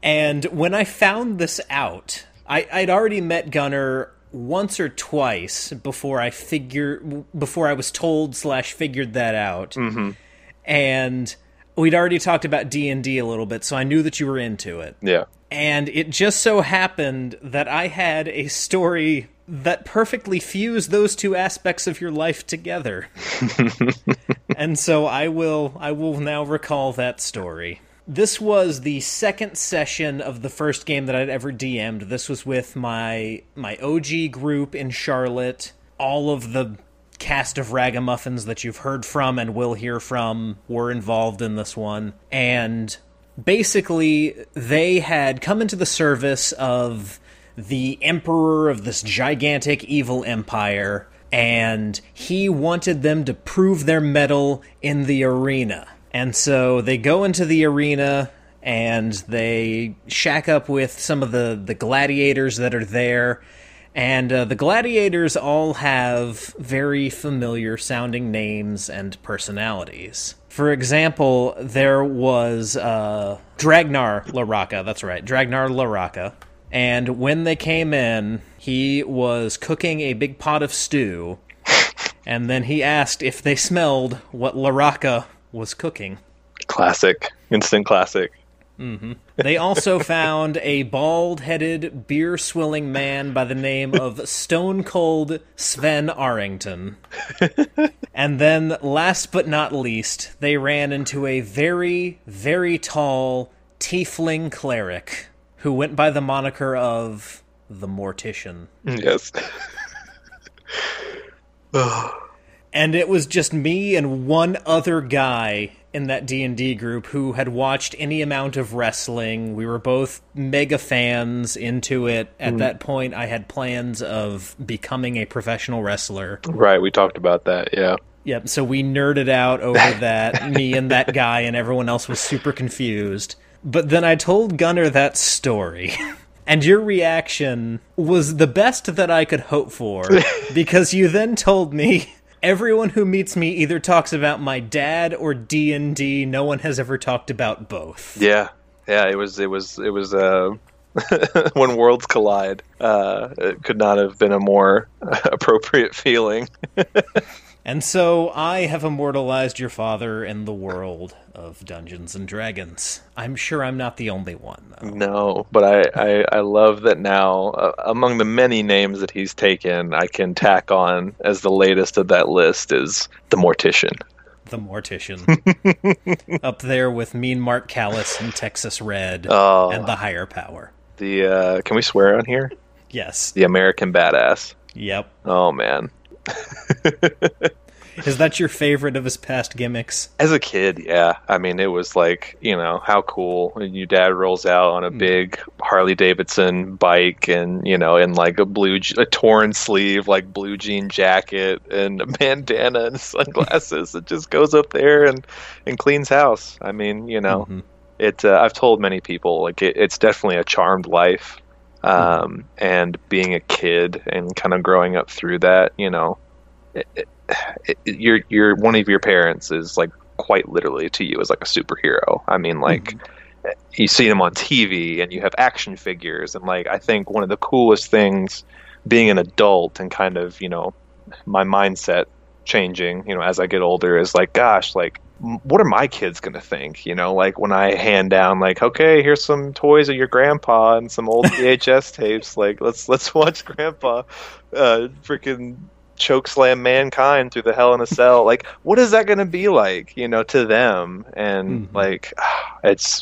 And when I found this out, I, I'd already met Gunner once or twice before I figure before I was told slash figured that out. Mm-hmm. And we'd already talked about D and D a little bit, so I knew that you were into it. Yeah. And it just so happened that I had a story that perfectly fuse those two aspects of your life together. and so I will I will now recall that story. This was the second session of the first game that I'd ever DM'd. This was with my my OG group in Charlotte. All of the cast of ragamuffins that you've heard from and will hear from were involved in this one. And basically they had come into the service of the emperor of this gigantic evil empire and he wanted them to prove their mettle in the arena and so they go into the arena and they shack up with some of the the gladiators that are there and uh, the gladiators all have very familiar sounding names and personalities. For example, there was uh, Dragnar Laraka. That's right, Dragnar Laraka. And when they came in, he was cooking a big pot of stew. And then he asked if they smelled what Laraka was cooking. Classic. Instant classic. Mm-hmm. They also found a bald headed, beer swilling man by the name of Stone Cold Sven Arrington. and then, last but not least, they ran into a very, very tall tiefling cleric who went by the moniker of the Mortician. Yes. and it was just me and one other guy in that D&D group who had watched any amount of wrestling. We were both mega fans into it. At mm. that point I had plans of becoming a professional wrestler. right. We talked about that. Yeah. Yep, so we nerded out over that, me and that guy and everyone else was super confused. But then I told Gunner that story. And your reaction was the best that I could hope for because you then told me everyone who meets me either talks about my dad or D&D. No one has ever talked about both. Yeah. Yeah. It was. It was. It was. Uh, when worlds collide, uh, it could not have been a more appropriate feeling. And so I have immortalized your father in the world of Dungeons and Dragons. I'm sure I'm not the only one though. No, but I, I, I love that now, uh, among the many names that he's taken, I can tack on as the latest of that list is the Mortician. The Mortician. Up there with Mean Mark Callous and Texas Red Oh. and the higher power. The uh, can we swear on here? Yes. The American Badass. Yep. Oh man, Is that your favorite of his past gimmicks? as a kid, yeah. I mean, it was like you know how cool when your dad rolls out on a big Harley Davidson bike, and you know in like a blue, a torn sleeve like blue jean jacket and a bandana and sunglasses. it just goes up there and and cleans house. I mean, you know, Mhm. it. Uh, I've told many people like it, it's definitely a charmed life. Um, and being a kid and kind of growing up through that, you know, it, it, it, your your one of your parents is like quite literally to you as like a superhero. I mean, like you see them on TV and you have action figures, and like I think one of the coolest things being an adult and kind of you know my mindset changing, you know, as I get older is like, gosh, like what are my kids going to think? You know, like when I hand down like, okay, here's some toys of your grandpa and some old VHS tapes. Like let's let's watch grandpa uh freaking choke slam mankind through the hell in a cell. Like what is that going to be like, you know, to them? And Mhm. like it's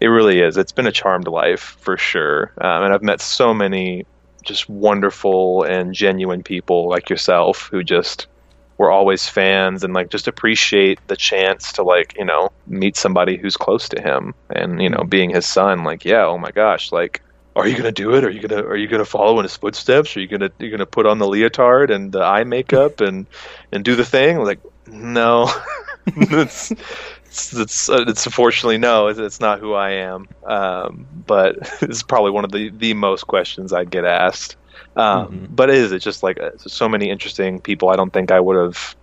it really is. It's been a charmed life for sure. Um, and I've met so many just wonderful and genuine people like yourself who just were always fans and like just appreciate the chance to like you know meet somebody who's close to him and you know being his son. Like yeah oh my gosh like are you gonna do it? Are you gonna are you gonna follow in his footsteps? Are you gonna you gonna put on the leotard and the eye makeup and and do the thing? Like no. It's it's it's, uh, unfortunately no it's, it's not who i am. Um, but it's probably one of the the most questions i get asked um, Mhm. but it is it's just like uh, so many interesting people i don't think i would have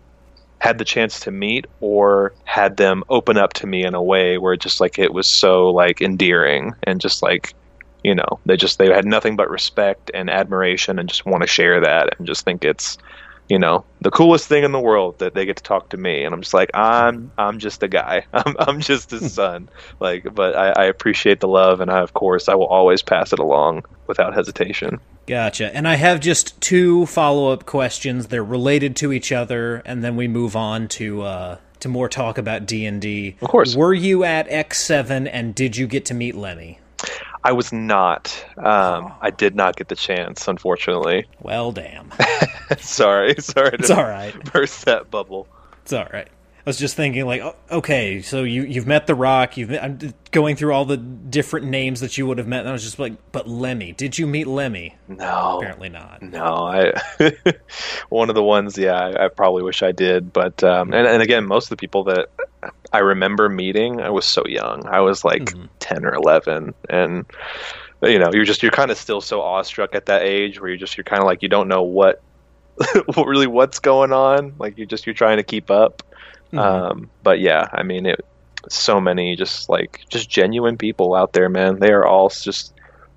had the chance to meet or had them open up to me in a way where just like it was so like endearing and just like you know they just they had nothing but respect and admiration and just want to share that and just think it's you know the coolest thing in the world that they get to talk to me and i'm just like i'm i'm just a guy i'm, I'm just his son like but I, I appreciate the love and i of course i will always pass it along without hesitation Gotcha. And I have just two follow-up questions. They're related to each other, and then we move on to uh, to more talk about D and D. Of course. Were you at X Seven, and did you get to meet Lemmy? I was not um, i did not get the chance unfortunately Well, damn. sorry sorry It's to all right. burst that bubble It's all right. I was just thinking, like, oh, okay, so you you've met The Rock. You've I'm going through all the different names that you would have met, and I was just like, but Lemmy, did you meet Lemmy? no Apparently not. No, I one of the ones. Yeah, I, I probably wish I did, but um, and and again, most of the people that I remember meeting, I was so young. I was like Mhm. ten or eleven, and you know, you're just you're kind of still so awestruck at that age where you're just you're kind of like you don't know what what really what's going on. Like you're just you're trying to keep up. Mhm. Um, but yeah, I mean, it so many just like just genuine people out there, man. They are all just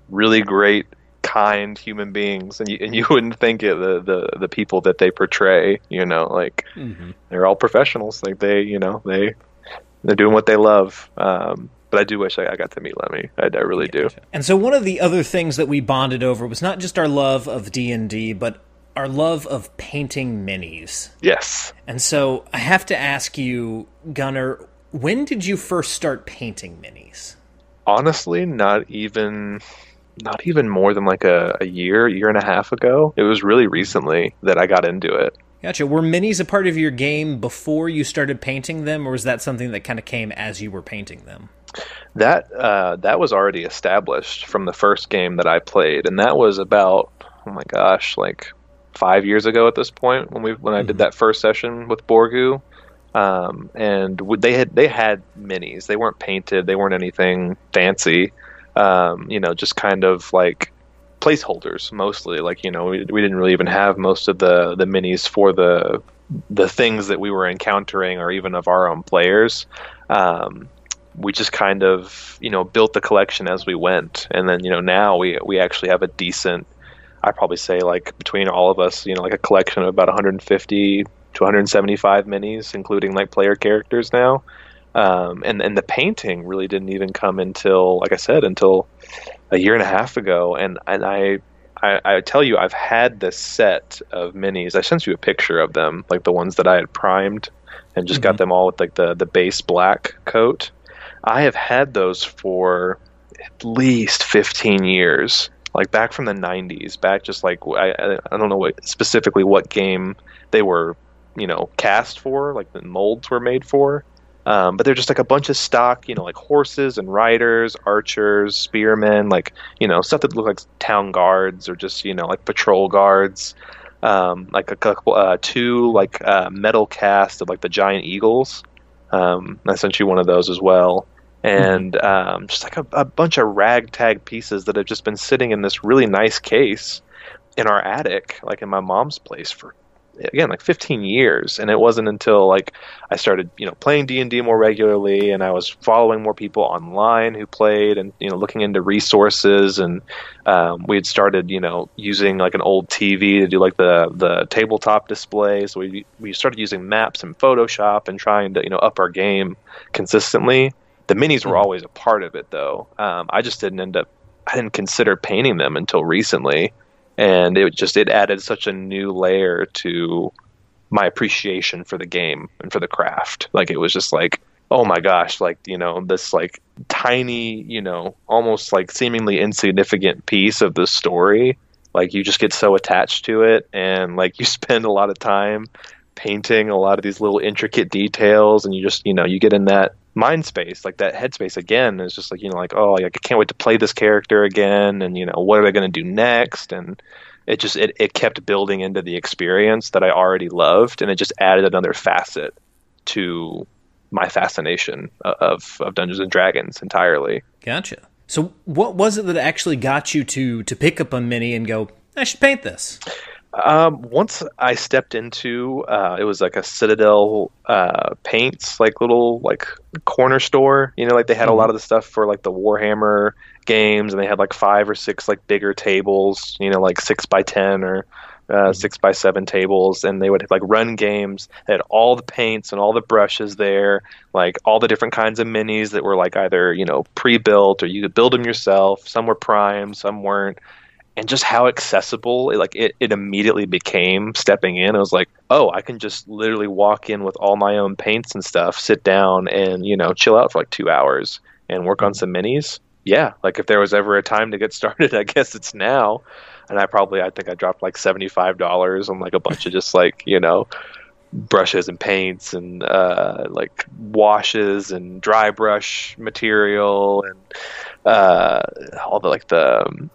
really great, kind human beings, and you and you wouldn't think it the the the people that they portray. You know, like Mhm. they're all professionals. Like they, you know, they they're doing what they love. Um, but I do wish I, I got to meet Lemmy. I, I really do. And so one of the other things that we bonded over was not just our love of D and D, but our love of painting minis. Yes. And so I have to ask you, Gunner, when did you first start painting minis? Honestly, not even not even more than like a, a year, year and a half ago. It was really recently that I got into it. Gotcha. Were minis a part of your game before you started painting them, or was that something that kind of came as you were painting them? That uh, that was already established from the first game that I played, and that was about oh my gosh, like five years ago at this point when we when I did Mm-hmm. that first session with Borgu. Um, and w- they had they had minis. They weren't painted. They weren't anything fancy. Um, you know, just kind of like placeholders mostly. Like you know, we, we didn't really even have most of the the minis for the the things that we were encountering or even of our own players. Um, we just kind of you know built the collection as we went, and then you know now we we actually have a decent. I probably say like between all of us, you know, like a collection of about 150 to 175 minis, including like player characters now. Um, and and the painting really didn't even come until, like I said, until a year and a half ago. And and I, I I tell you, I've had this set of minis. I sent you a picture of them, like the ones that I had primed, and just got mm-hmm. them all with like the the base black coat. I have had those for at least 15 years like back from the 90s back just like I, I I don't know what specifically what game they were you know cast for like the molds were made for um, but they're just like a bunch of stock you know like horses and riders archers spearmen like you know stuff that look like town guards or just you know like patrol guards. Um, like a couple uh, two like uh, metal cast of like the giant eagles. Um, I sent you one of those as well. And um, just like a, a bunch of ragtag pieces that have just been sitting in this really nice case in our attic, like in my mom's place for again like 15 years and it wasn't until like i started you know playing d&d more regularly and i was following more people online who played and you know looking into resources and um, we had started you know using like an old tv to do like the the tabletop display. So we we started using maps and photoshop and trying to you know up our game consistently. The minis were always a part of it though. Um, i just didn't end up i didn't consider painting them until recently and it just it added such a new layer to my appreciation for the game and for the craft. Like it was just like oh my gosh like you know this like tiny you know almost like seemingly insignificant piece of the story like you just get so attached to it and like you spend a lot of time painting a lot of these little intricate details and you just you know you get in that mind space like that headspace again is just like you know like oh like, i can't wait to play this character again and you know what are they going to do next and it just it, it kept building into the experience that i already loved and it just added another facet to my fascination of of dungeons and dragons entirely Gotcha. So what was it that actually got you to to pick up a mini and go, I should paint this? Um, once I stepped into, uh, it was like a Citadel uh, paints, like little like corner store. You know, like they had a lot of the stuff for like the Warhammer games, and they had like five or six like bigger tables. You know, like six by ten or uh, six by seven tables, and they would like run games. They had all the paints and all the brushes there, like all the different kinds of minis that were like either you know pre-built or you could build them yourself. Some were prime, some weren't and just how accessible it, like it, it immediately became stepping in. I was like, oh, I can just literally walk in with all my own paints and stuff, sit down and, you know, chill out for like two hours and work on some minis. Yeah. Like if there was ever a time to get started, I guess it's now. And I probably, I think I dropped like $75 on like a bunch of just like, you know, brushes and paints and uh, like washes and dry brush material and uh, all the like the um,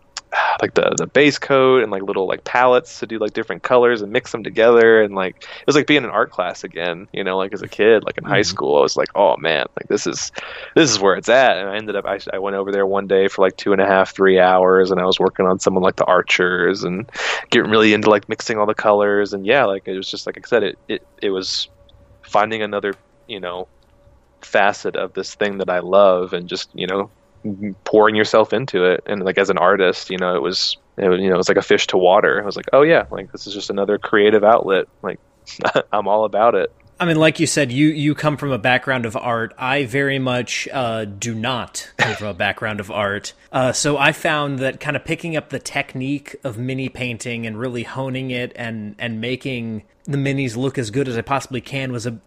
like the the base coat and like little like palettes to do like different colors and mix them together. And like it was like being in art class again you know like as a kid like in high mm-hmm. school i was like oh man like this is this is where it's at. And i ended up I, I went over there one day for like two and a half three hours and i was working on someone like the archers and getting really into like mixing all the colors. And yeah like it was just like i said it it, it was finding another you know facet of this thing that i love and just you know pouring yourself into it and like as an artist you know it was it was, you know it was like a fish to water i was like oh yeah like this is just another creative outlet like i'm all about it I mean, like you said, you you come from a background of art. I very much uh, do not come from a background of art. Uh, so I found that kind of picking up the technique of mini painting and really honing it and and making the minis look as good as I possibly can was a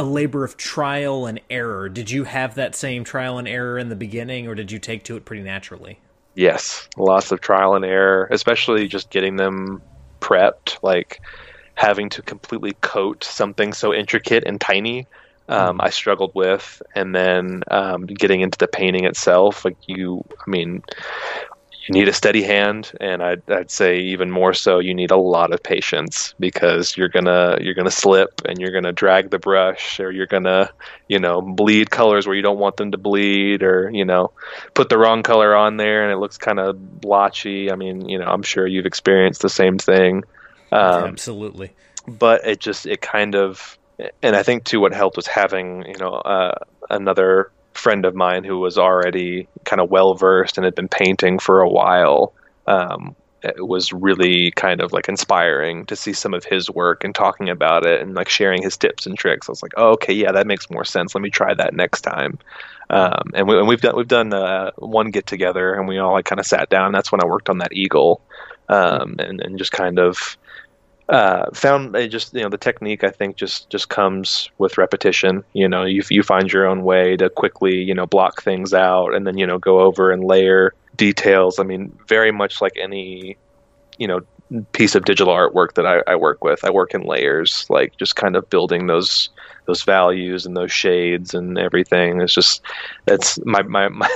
a labor of trial and error. Did you have that same trial and error in the beginning, or did you take to it pretty naturally? Yes, lots of trial and error, especially just getting them prepped. Like having to completely coat something so intricate and tiny um, mm. I struggled with, and then um, getting into the painting itself, like you, I mean, you need a steady hand, and I'd, I'd say even more so, you need a lot of patience because you're gonna you're gonna slip and you're gonna drag the brush, or you're gonna you know bleed colors where you don't want them to bleed, or you know put the wrong color on there and it looks kind of blotchy. I mean, you know, I'm sure you've experienced the same thing. Um, Absolutely. But it just it kind of, and I think too what helped was having you know uh, another friend of mine who was already kind of well versed and had been painting for a while. Um, it was really kind of like inspiring to see some of his work and talking about it and like sharing his tips and tricks. I was like, oh, okay, yeah, that makes more sense. Let me try that next time. Um, and, we, have done we've done uh, one get together and we all like kind of sat down. That's when I worked on that eagle um, and, and just kind of uh, found just you know the technique I think just just comes with repetition. You know, you you find your own way to quickly you know block things out and then you know go over and layer details. I mean, very much like any you know piece of digital artwork that I, I work with. I work in layers, like just kind of building those those values and those shades and everything. It's just that's my my, my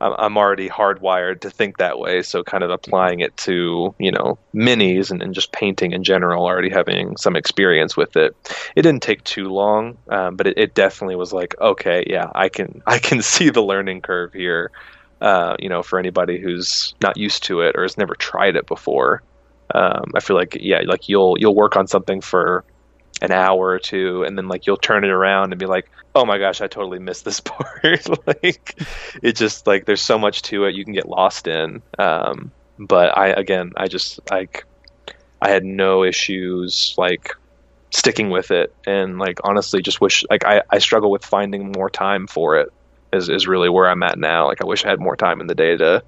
I'm already hardwired to think that way. So kind of applying it to you know minis and, and just painting in general, already having some experience with it. It didn't take too long, um, but it, it, definitely was like, okay, yeah, I can I can see the learning curve here. Uh, you know, for anybody who's not used to it or has never tried it before, um, I feel like yeah, like you'll you'll work on something for an hour or two and then like you'll turn it around and be like oh my gosh i totally missed this part. Like it just like there's so much to it you can get lost in. Um, but i again i just like i had no issues like sticking with it. And like honestly just wish like i, I struggle with finding more time for it is, is really where i'm at now. Like i wish i had more time in the day to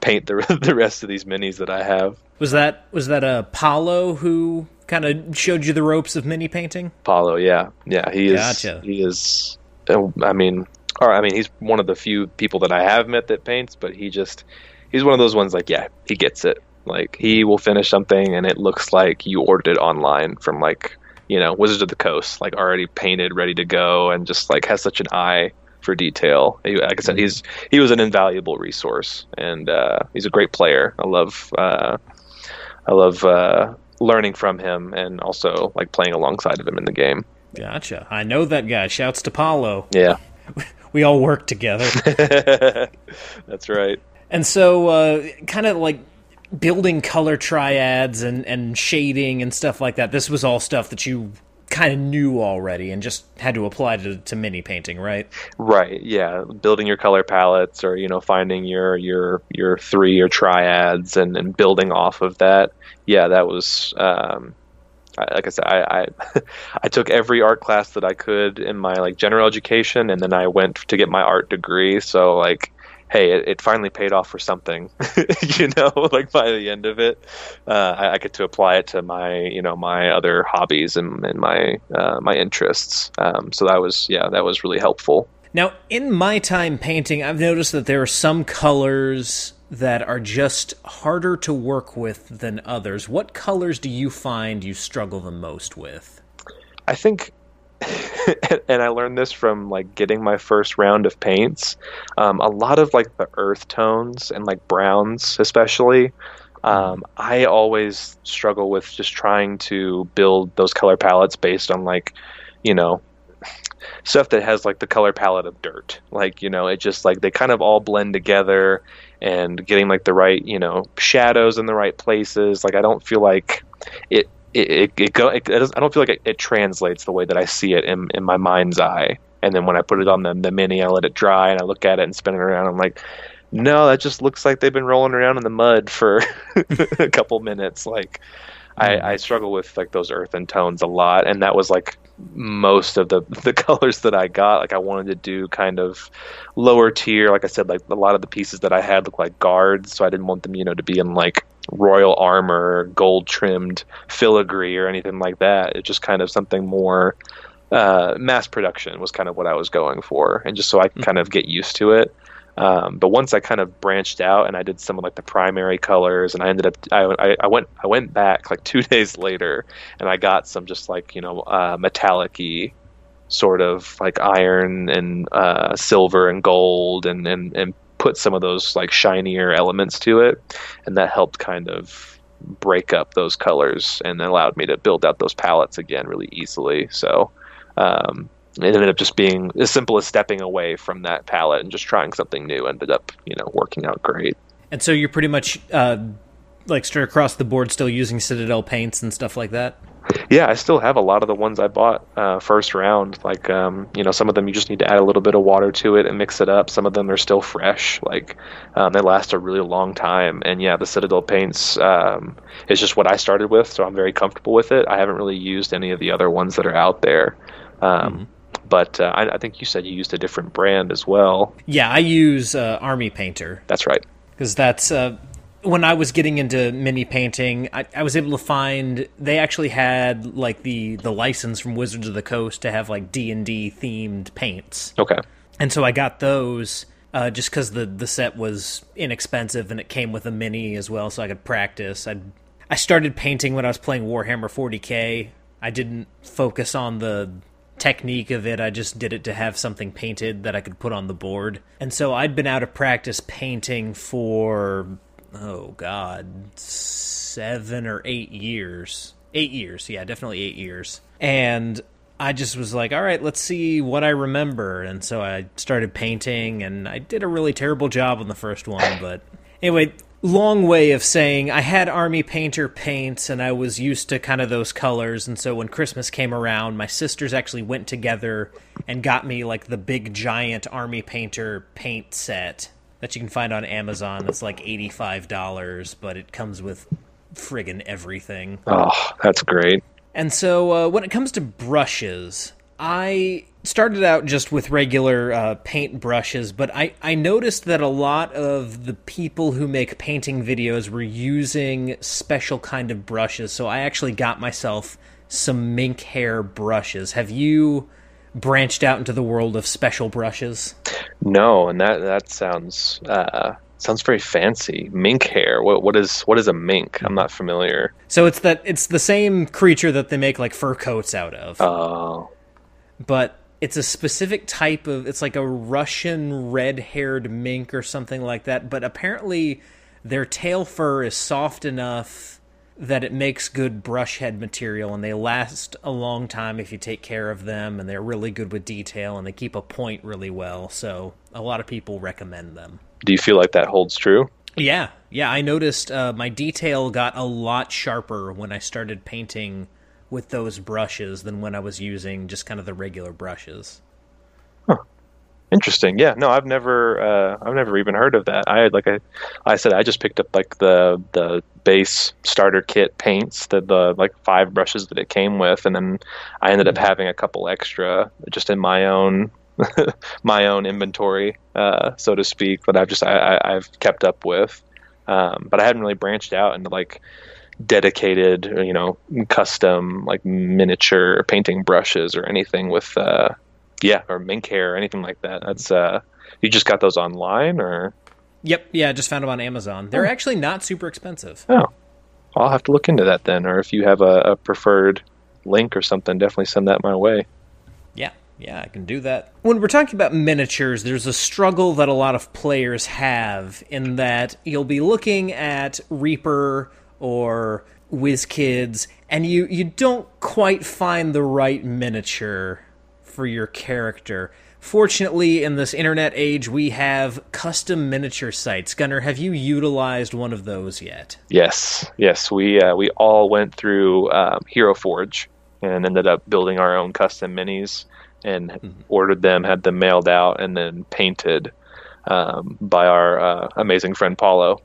paint the, the rest of these minis that i have. Was that was that a Paulo who kind of showed you the ropes of mini painting? Paulo, yeah, yeah, he is. Gotcha. He is. Uh, I mean, or I mean, he's one of the few people that I have met that paints, but he just he's one of those ones like, yeah, he gets it. Like he will finish something and it looks like you ordered it online from like you know Wizards of the Coast, like already painted, ready to go, and just like has such an eye for detail. He, like I said, mm-hmm. he's he was an invaluable resource, and uh, he's a great player. I love uh, I love uh, learning from him and also like playing alongside of him in the game. Gotcha. I know that guy. Shouts to Paulo. Yeah. We all work together. That's right. And so, uh, kind of like building color triads and, and shading and stuff like that. This was all stuff that you kind of knew already and just had to apply to, to mini painting, right? Right. Yeah, building your color palettes or you know finding your your your three or triads and, and building off of that. Yeah, that was. Um, like I said, I, I, I took every art class that I could in my like general education, and then I went to get my art degree. So like hey, it, it, finally paid off for something, you know, like by the end of it, uh, I, I, get to apply it to my, you know, my other hobbies and, and my, uh, my interests. Um, so that was, yeah, that was really helpful. Now, in my time painting, I've noticed that there are some colors that are just harder to work with than others. What colors do you find you struggle the most with? I think and I learned this from like getting my first round of paints. Um, a lot of like the earth tones and like browns, especially. Um, I always struggle with just trying to build those color palettes based on like, you know, stuff that has like the color palette of dirt. Like, you know, it just like they kind of all blend together and getting like the right, you know, shadows in the right places. Like, I don't feel like it it, it, it go it, it I don't feel like it, it, translates the way that I see it in, in my mind's eye. And then when I put it on the, the mini, I let it dry and I look at it and spin it around. I'm like, no, that just looks like they've been rolling around in the mud for a couple minutes. Like, I, I struggle with like those earthen tones a lot, and that was like most of the the colors that I got. Like I wanted to do kind of lower tier. Like I said, like a lot of the pieces that I had look like guards, so I didn't want them, you know, to be in like royal armor, gold trimmed filigree or anything like that. It's just kind of something more uh, mass production was kind of what I was going for, and just so I can kind of get used to it. Um, but once I kind of branched out and I did some of like the primary colors, and I ended up I, I, went I went back like two days later, and I got some just like you know uh, metallic-y sort of like iron and uh, silver and gold, and, and and put some of those like shinier elements to it, and that helped kind of break up those colors and allowed me to build out those palettes again really easily. So. Um, it ended up just being as simple as stepping away from that palette and just trying something new ended up you know working out great. And so you're pretty much uh, like straight across the board still using citadel paints and stuff like that? Yeah i still have a lot of the ones i bought uh, first round. Like um, you know some of them you just need to add a little bit of water to it and mix it up. Some of them are still fresh. Like um, they last a really long time. And yeah the citadel paints um, is just what i started with so i'm very comfortable with it. I haven't really used any of the other ones that are out there. Um, mm-hmm but uh, I, I, think you said you used a different brand as well. Yeah, I use uh, Army Painter. That's right. Because that's uh, when I was getting into mini painting, I, I, was able to find they actually had like the the license from Wizards of the Coast to have like D and D themed paints. Okay. And so I got those. Uh, just because the, the set was inexpensive and it came with a mini as well, so I could practice. I I started painting when I was playing Warhammer 40k. I didn't focus on the technique of it. I just did it to have something painted that I could put on the board. And so I'd been out of practice painting for, oh God, seven or eight years. Eight years, yeah, definitely eight years. And I just was like, all right, let's see what I remember. And so I started painting, and I did a really terrible job on the first one. But anyway, long way of saying I had Army Painter paints and I was used to kind of those colors. And so when Christmas came around, my sisters actually went together and got me like the big giant Army Painter paint set that you can find on Amazon. It's like $85, but it comes with friggin' everything. Oh, that's great. And so uh, when it comes to brushes, I started out just with regular uh, paint brushes, but I, I noticed that a lot of the people who make painting videos were using special kind of brushes. So I actually got myself some mink hair brushes. Have you branched out into the world of special brushes? No, and that that sounds uh, sounds very fancy. Mink hair. What what is what is a mink? I'm not familiar. So it's that it's the same creature that they make like fur coats out of. Oh. But it's a specific type of it's like a Russian red-haired mink or something like that, but apparently their tail fur is soft enough that it makes good brush head material and they last a long time if you take care of them and they're really good with detail and they keep a point really well. So, a lot of people recommend them. Do you feel like that holds true? Yeah. Yeah, I noticed uh, my detail got a lot sharper when I started painting with those brushes than when I was using just kind of the regular brushes. Huh. Interesting. Yeah. No, I've never, uh, I've never even heard of that. I had like a, I said I just picked up like the the base starter kit paints, the the like five brushes that it came with, and then I ended up mm-hmm. having a couple extra just in my own my own inventory, uh, so to speak, that I've just I, have kept up with. Um, but I hadn't really branched out into like dedicated, you know, custom like miniature painting brushes or anything with, uh, yeah, or mink hair or anything like that. That's uh, you just got those online or? Yep, yeah, I just found them on Amazon. They're oh. actually not super expensive. Oh, I'll have to look into that then. Or if you have a, a preferred link or something, definitely send that my way. Yeah, yeah, I can do that. When we're talking about miniatures, there's a struggle that a lot of players have in that you'll be looking at Reaper or WizKids and you you don't quite find the right miniature for your character. Fortunately, in this internet age, we have custom miniature sites. Gunner, have you utilized one of those yet? Yes, yes. We uh, we all went through um, Hero Forge and ended up building our own custom minis and mm-hmm. ordered them, had them mailed out, and then painted um, by our uh, amazing friend Paulo.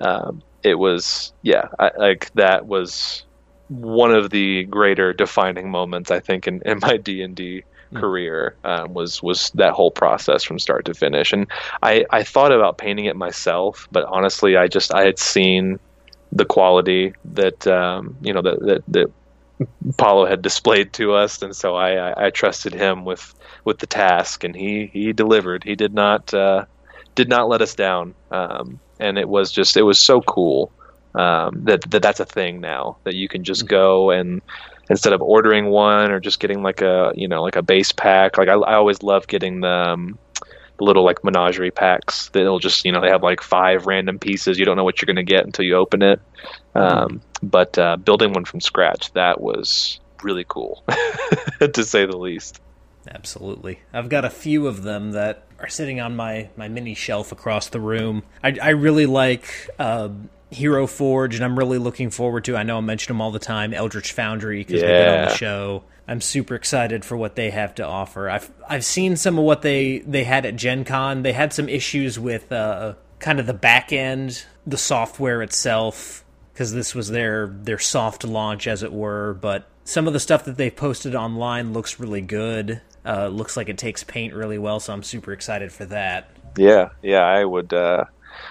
Um, it was yeah I, like that was one of the greater defining moments I think in, in my D and D career um, was was that whole process from start to finish. And I I thought about painting it myself, but honestly, I just I had seen the quality that um, you know that, that that Paulo had displayed to us, and so I, I, I trusted him with with the task, and he he delivered. He did not uh, did not let us down, um, and it was just it was so cool um, that, that that's a thing now that you can just mm-hmm. go and instead of ordering one or just getting like a you know like a base pack like I, I always love getting the, um, the little like menagerie packs. That'll just you know they have like five random pieces. You don't know what you're going to get until you open it. Um, but uh, building one from scratch that was really cool to say the least. Absolutely. I've got a few of them that are sitting on my my mini shelf across the room i, I really like uh, Hero Forge, and I'm really looking forward to. I know I mention them all the time. Eldritch Foundry because yeah. they've been on the show. I'm super excited for what they have to offer. I've I've seen some of what they they had at Gen Con. They had some issues with uh, kind of the back end, the software itself, because this was their their soft launch, as it were. But some of the stuff that they've posted online looks really good. Uh, looks like it takes paint really well, so I'm super excited for that. Yeah, yeah, I would. Uh,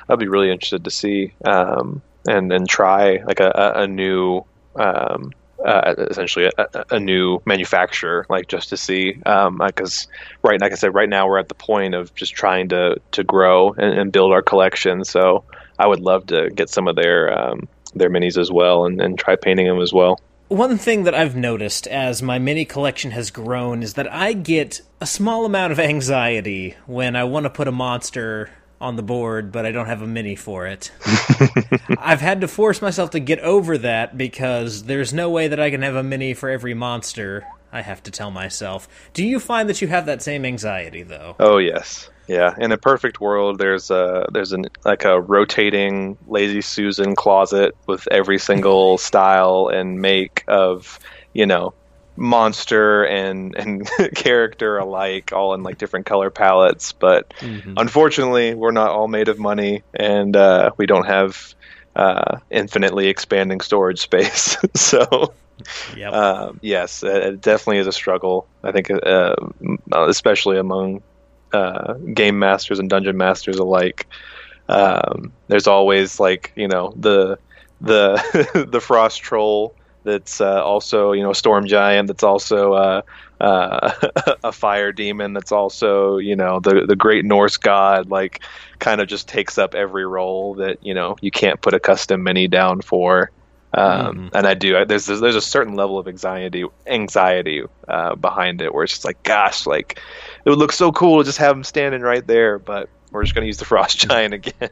I'd be really interested to see um, and and try like a, a new um, uh, essentially a, a, new manufacturer, like just to see, because um, right, like I said, right now we're at the point of just trying to to grow and, and build our collection. So I would love to get some of their um, their minis as well and, and try painting them as well. One thing that I've noticed as my mini collection has grown is that I get a small amount of anxiety when I want to put a monster on the board, but I don't have a mini for it. I've had to force myself to get over that because there's no way that I can have a mini for every monster. I have to tell myself. Do you find that you have that same anxiety though? Oh yes. Yeah, in a perfect world, there's a there's an like a rotating lazy Susan closet with every single style and make of you know monster and and character alike, all in like different color palettes. But mm-hmm. unfortunately, we're not all made of money, and uh, we don't have uh, infinitely expanding storage space. so. Yep. Um, yes, it definitely is a struggle. I think, uh, especially among uh, game masters and dungeon masters alike. Um, there's always like you know the the the frost troll that's uh, also you know a storm giant that's also uh, uh, a fire demon that's also you know the the great Norse god like kind of just takes up every role that you know you can't put a custom mini down for. Um, mm-hmm. And I do. There's there's a certain level of anxiety anxiety uh, behind it where it's just like, gosh, like it would look so cool to just have him standing right there, but we're just going to use the frost giant again.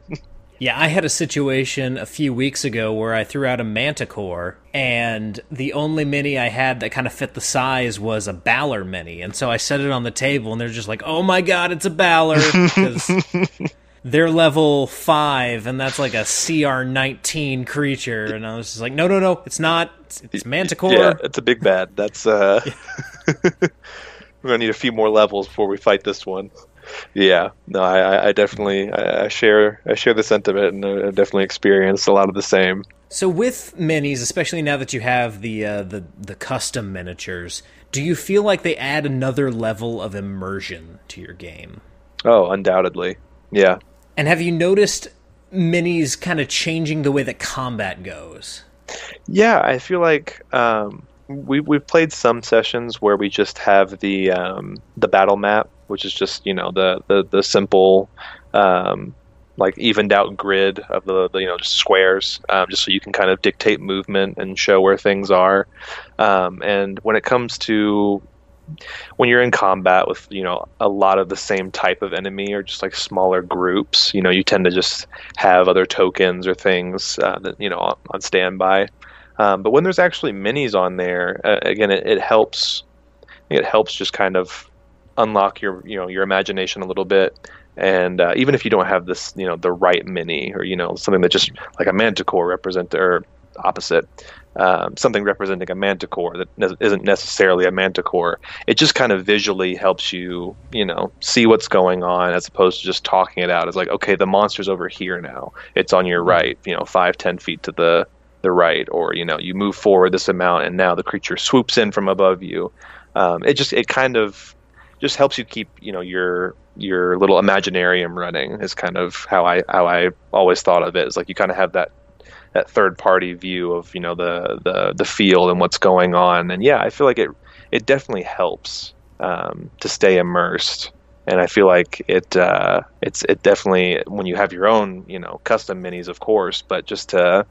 Yeah, I had a situation a few weeks ago where I threw out a Manticore, and the only mini I had that kind of fit the size was a Balor mini. And so I set it on the table, and they're just like, oh my god, it's a Balor. Because they're level 5, and that's like a CR 19 creature. And I was just like, no, no, no, it's not. It's, it's Manticore. Yeah, it's a big bad. That's, uh. We're going to need a few more levels before we fight this one yeah, no, I, I definitely I share I share the sentiment, and I definitely experienced a lot of the same. So with minis, especially now that you have the uh, the the custom miniatures, do you feel like they add another level of immersion to your game? Oh, undoubtedly, yeah. And have you noticed minis kind of changing the way that combat goes? Yeah, I feel like um, we we've played some sessions where we just have the um, the battle map, which is just you know the the the simple. Um, like evened out grid of the, the you know just squares, um, just so you can kind of dictate movement and show where things are. Um, and when it comes to when you're in combat with you know a lot of the same type of enemy or just like smaller groups, you know you tend to just have other tokens or things uh, that you know on, on standby. Um, but when there's actually minis on there, uh, again, it, it helps. It helps just kind of unlock your you know your imagination a little bit. And uh, even if you don't have this, you know, the right mini or you know something that just like a manticore represent or opposite, um, something representing a manticore that ne- isn't necessarily a manticore. It just kind of visually helps you, you know, see what's going on as opposed to just talking it out. It's like, okay, the monster's over here now. It's on your mm-hmm. right, you know, five, ten feet to the the right, or you know, you move forward this amount, and now the creature swoops in from above you. Um, it just it kind of just helps you keep you know your your little imaginarium running is kind of how I how I always thought of it. it. Is like you kind of have that that third party view of you know the the the field and what's going on, and yeah, I feel like it it definitely helps um, to stay immersed. And I feel like it uh, it's it definitely when you have your own you know custom minis of course but just to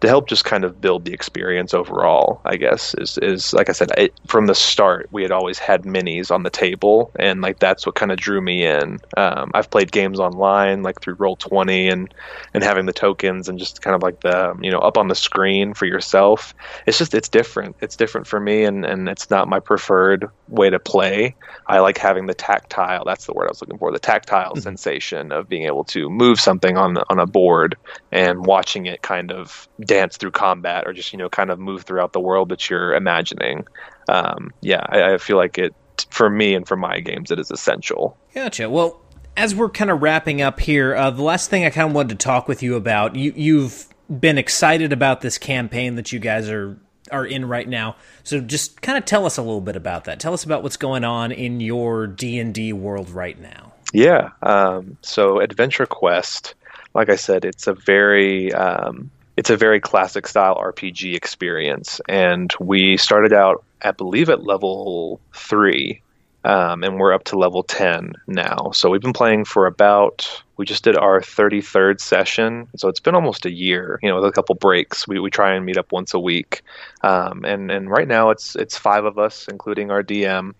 to help just kind of build the experience overall, I guess is is like I said it, from the start we had always had minis on the table, and like that's what kind of drew me in. Um, I've played games online like through Roll Twenty and and having the tokens and just kind of like the you know up on the screen for yourself. It's just it's different. It's different for me, and and it's not my preferred way to play. I like having the tactile. That's the word I was looking for. The tactile mm-hmm. sensation of being able to move something on on a board and watching it kind of dance through combat or just you know kind of move throughout the world that you're imagining. Um, yeah, I, I feel like it for me and for my games it is essential. Gotcha. Well, as we're kind of wrapping up here, uh, the last thing I kind of wanted to talk with you about, you, you've been excited about this campaign that you guys are are in right now. So just kind of tell us a little bit about that. Tell us about what's going on in your D and D world right now. Yeah. Um, so Adventure Quest, like I said, it's a very um, it's a very classic style RPG experience. And we started out, I believe, at level three, um, and we're up to level 10 now. So we've been playing for about, we just did our 33rd session. So it's been almost a year, you know, with a couple breaks. We, we try and meet up once a week. Um, and, and right now it's, it's five of us, including our DM.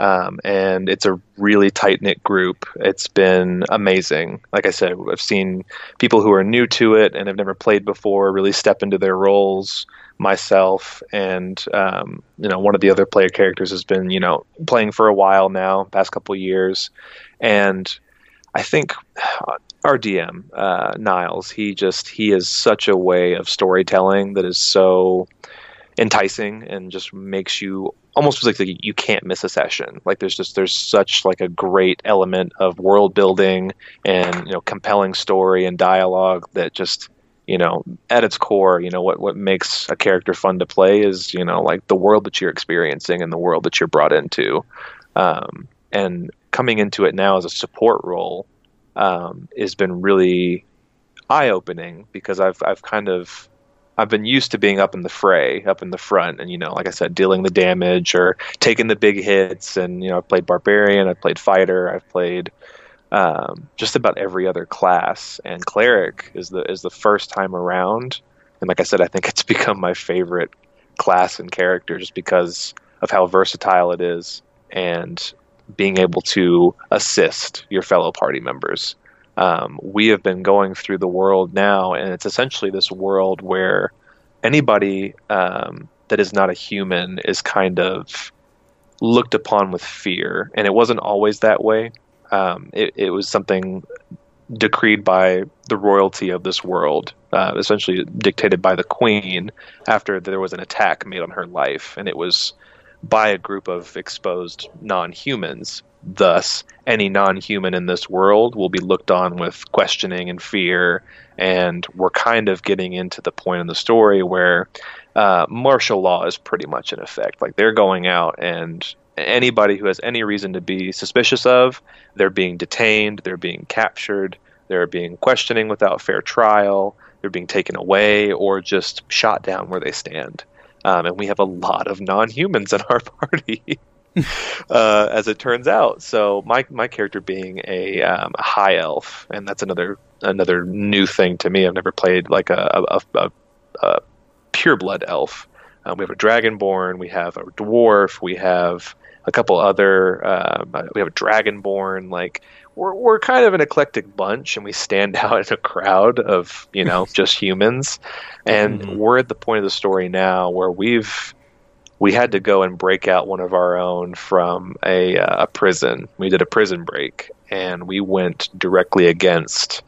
Um, and it's a really tight knit group. It's been amazing. Like I said, I've seen people who are new to it and have never played before really step into their roles. Myself and um, you know one of the other player characters has been you know playing for a while now, past couple years, and I think our DM uh, Niles, he just he is such a way of storytelling that is so enticing and just makes you almost feels like you can't miss a session. Like there's just there's such like a great element of world building and you know compelling story and dialogue that just you know at its core you know what what makes a character fun to play is you know like the world that you're experiencing and the world that you're brought into um, and coming into it now as a support role um, has been really eye opening because I've I've kind of I've been used to being up in the fray, up in the front, and you know, like I said, dealing the damage or taking the big hits. And you know, I've played barbarian, I've played fighter, I've played um, just about every other class. And cleric is the is the first time around. And like I said, I think it's become my favorite class and character just because of how versatile it is and being able to assist your fellow party members um, we have been going through the world now, and it's essentially this world where anybody um, that is not a human is kind of looked upon with fear, and it wasn't always that way. Um, it, it, was something decreed by the royalty of this world, uh, essentially dictated by the queen after there was an attack made on her life, and it was by a group of exposed non-humans Thus, any non human in this world will be looked on with questioning and fear. And we're kind of getting into the point in the story where uh, martial law is pretty much in effect. Like they're going out and anybody who has any reason to be suspicious of, they're being detained, they're being captured, they're being questioning without fair trial, they're being taken away, or just shot down where they stand. Um, and we have a lot of non humans in our party. uh, as it turns out. So my my character being a, um, high elf, and that's another another new thing to me. I've never played like a a, a, a pure blood elf. Um, we have a dragonborn, we have a dwarf, we have a couple other. Uh, we have a dragonborn. Like we're we're kind of an eclectic bunch, and we stand out in a crowd of you know just humans. And mm-hmm. we're at the point of the story now where we've we had to go and break out one of our own from a, uh, a prison. We did a prison break, and we went directly against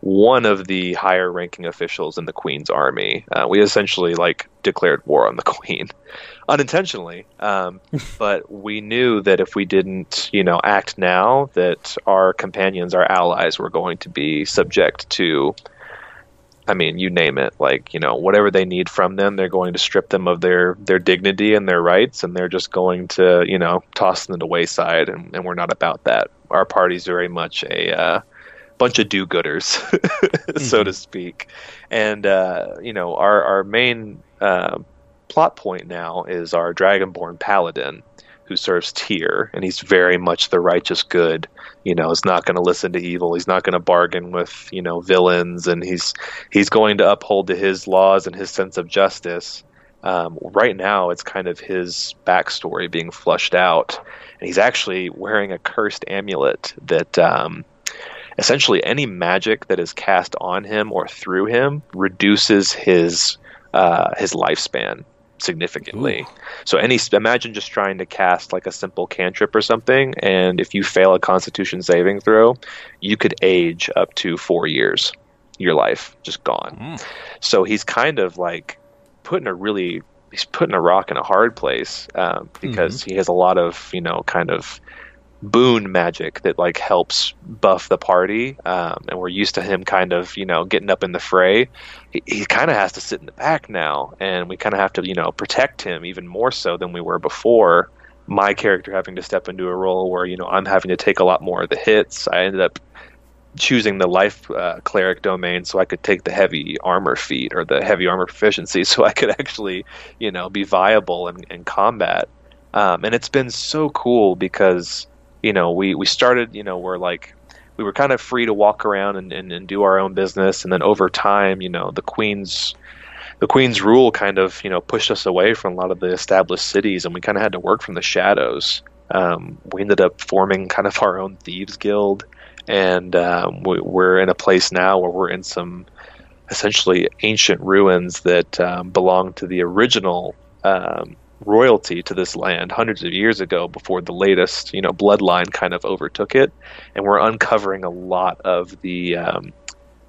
one of the higher ranking officials in the Queen's army. Uh, we essentially like declared war on the Queen, unintentionally. Um, but we knew that if we didn't, you know, act now, that our companions, our allies, were going to be subject to I mean, you name it. Like, you know, whatever they need from them, they're going to strip them of their their dignity and their rights, and they're just going to, you know, toss them to the wayside. And, and we're not about that. Our party's very much a uh, bunch of do-gooders, so mm-hmm. to speak. And uh, you know, our our main uh, plot point now is our Dragonborn paladin, who serves Tyr, and he's very much the righteous good. You know, he's not going to listen to evil. He's not going to bargain with you know villains, and he's he's going to uphold to his laws and his sense of justice. Um, right now, it's kind of his backstory being flushed out, and he's actually wearing a cursed amulet that. Um, essentially, any magic that is cast on him or through him reduces his uh, his lifespan significantly. Ooh. So any imagine just trying to cast like a simple cantrip or something, and if you fail a Constitution saving throw, you could age up to four years. Your life just gone. Mm. So he's kind of like putting a really he's putting a rock in a hard place um, because mm-hmm. he has a lot of you know kind of boon magic that like helps buff the party um, and we're used to him kind of you know getting up in the fray. He, he kind of has to sit in the back now and we kind of have to you know protect him even more so than we were before. My character having to step into a role where you know i'm having to take a lot more of the hits. I ended up choosing the life uh, cleric domain so i could take the heavy armor feat or the heavy armor proficiency so i could actually you know be viable in, in combat. Um, and it's been so cool because you know, we, we started, you know, we're like, we were kind of free to walk around and, and, and do our own business. And then over time, you know, the Queen's, the Queen's rule kind of, you know, pushed us away from a lot of the established cities and we kind of had to work from the shadows. Um, we ended up forming kind of our own thieves guild. And um, we, are in a place now where we're in some essentially ancient ruins that um, belong to the original um, royalty to this land hundreds of years ago before the latest you know bloodline kind of overtook it. And we're uncovering a lot of the um,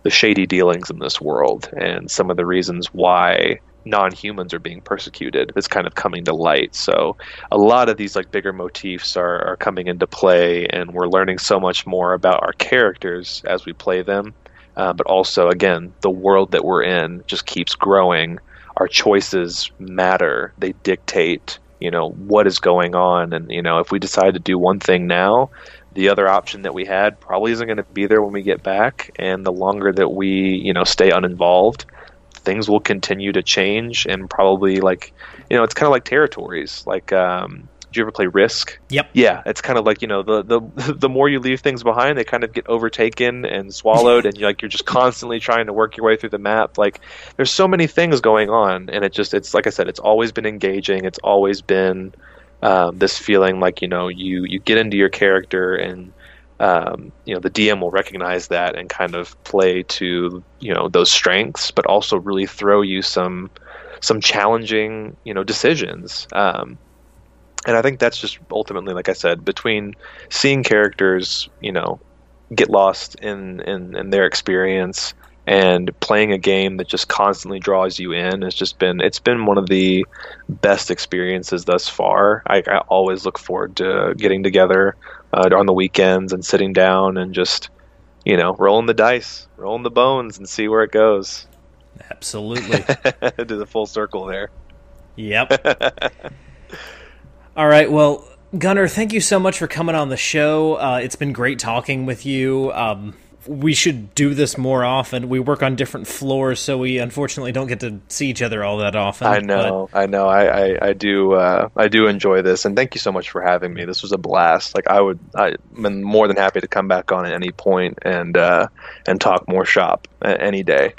the shady dealings in this world and some of the reasons why non-humans are being persecuted is kind of coming to light. So a lot of these like bigger motifs are, are coming into play and we're learning so much more about our characters as we play them. Uh, but also again the world that we're in just keeps growing our choices matter. They dictate, you know, what is going on. And, you know, if we decide to do one thing now, the other option that we had probably isn't going to be there when we get back. And the longer that we, you know, stay uninvolved, things will continue to change and probably like, you know, it's kind of like territories. Like, um, did you ever play Risk? Yep. Yeah, it's kind of like you know the the the more you leave things behind, they kind of get overtaken and swallowed, and you're like you're just constantly trying to work your way through the map. Like there's so many things going on, and it just it's like I said, it's always been engaging. It's always been um, this feeling like you know you you get into your character and um, you know the DM will recognize that and kind of play to you know those strengths, but also really throw you some some challenging you know decisions. Um, and I think that's just ultimately, like I said, between seeing characters, you know, get lost in, in, in their experience and playing a game that just constantly draws you in has just been it's been one of the best experiences thus far. I, I always look forward to getting together uh, on the weekends and sitting down and just you know rolling the dice, rolling the bones, and see where it goes. Absolutely, do the full circle there. Yep. All right. Well, Gunner, thank you so much for coming on the show. Uh, it's been great talking with you. Um, we should do this more often. We work on different floors, so we unfortunately don't get to see each other all that often. I know, but... I know. I, I, I do. Uh, I do enjoy this, and thank you so much for having me. This was a blast. Like I would, I'm more than happy to come back on at any point and uh, and talk more shop any day.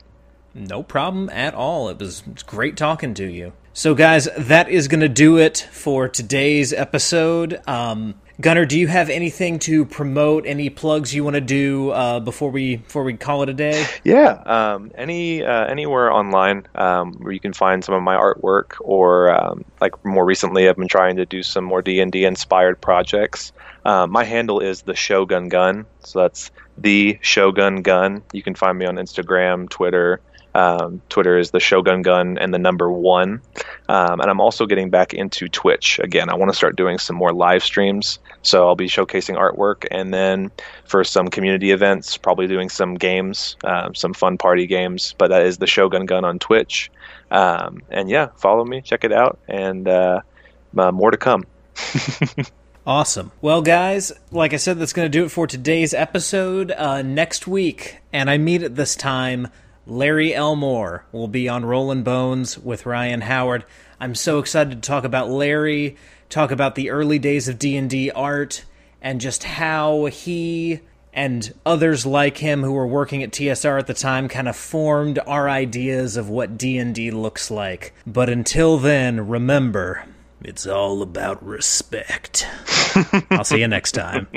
No problem at all. It was great talking to you. So, guys, that is going to do it for today's episode. Um, Gunner, do you have anything to promote? Any plugs you want to do uh, before we before we call it a day? Yeah, um, any uh, anywhere online um, where you can find some of my artwork, or um, like more recently, I've been trying to do some more D and D inspired projects. Uh, my handle is the Shogun Gun, so that's the Shogun Gun. You can find me on Instagram, Twitter, Um, Twitter is the Shogun Gun and the number one. Um, and I'm also getting back into Twitch again. I want to start doing some more live streams. So I'll be showcasing artwork and then for some community events, probably doing some games, um, some fun party games. But that is the Shogun Gun on Twitch. Um, and yeah, follow me, check it out, and uh, uh, more to come. Awesome. Well, guys, like I said, that's going to do it for today's episode. Uh, next week, and I meet at this time, Larry Elmore will be on Rolling Bones with Ryan Howard. I'm so excited to talk about Larry, talk about the early days of D&D art, and just how he and others like him who were working at TSR at the time kind of formed our ideas of what D&D looks like. But until then, remember, it's all about respect. I'll see you next time.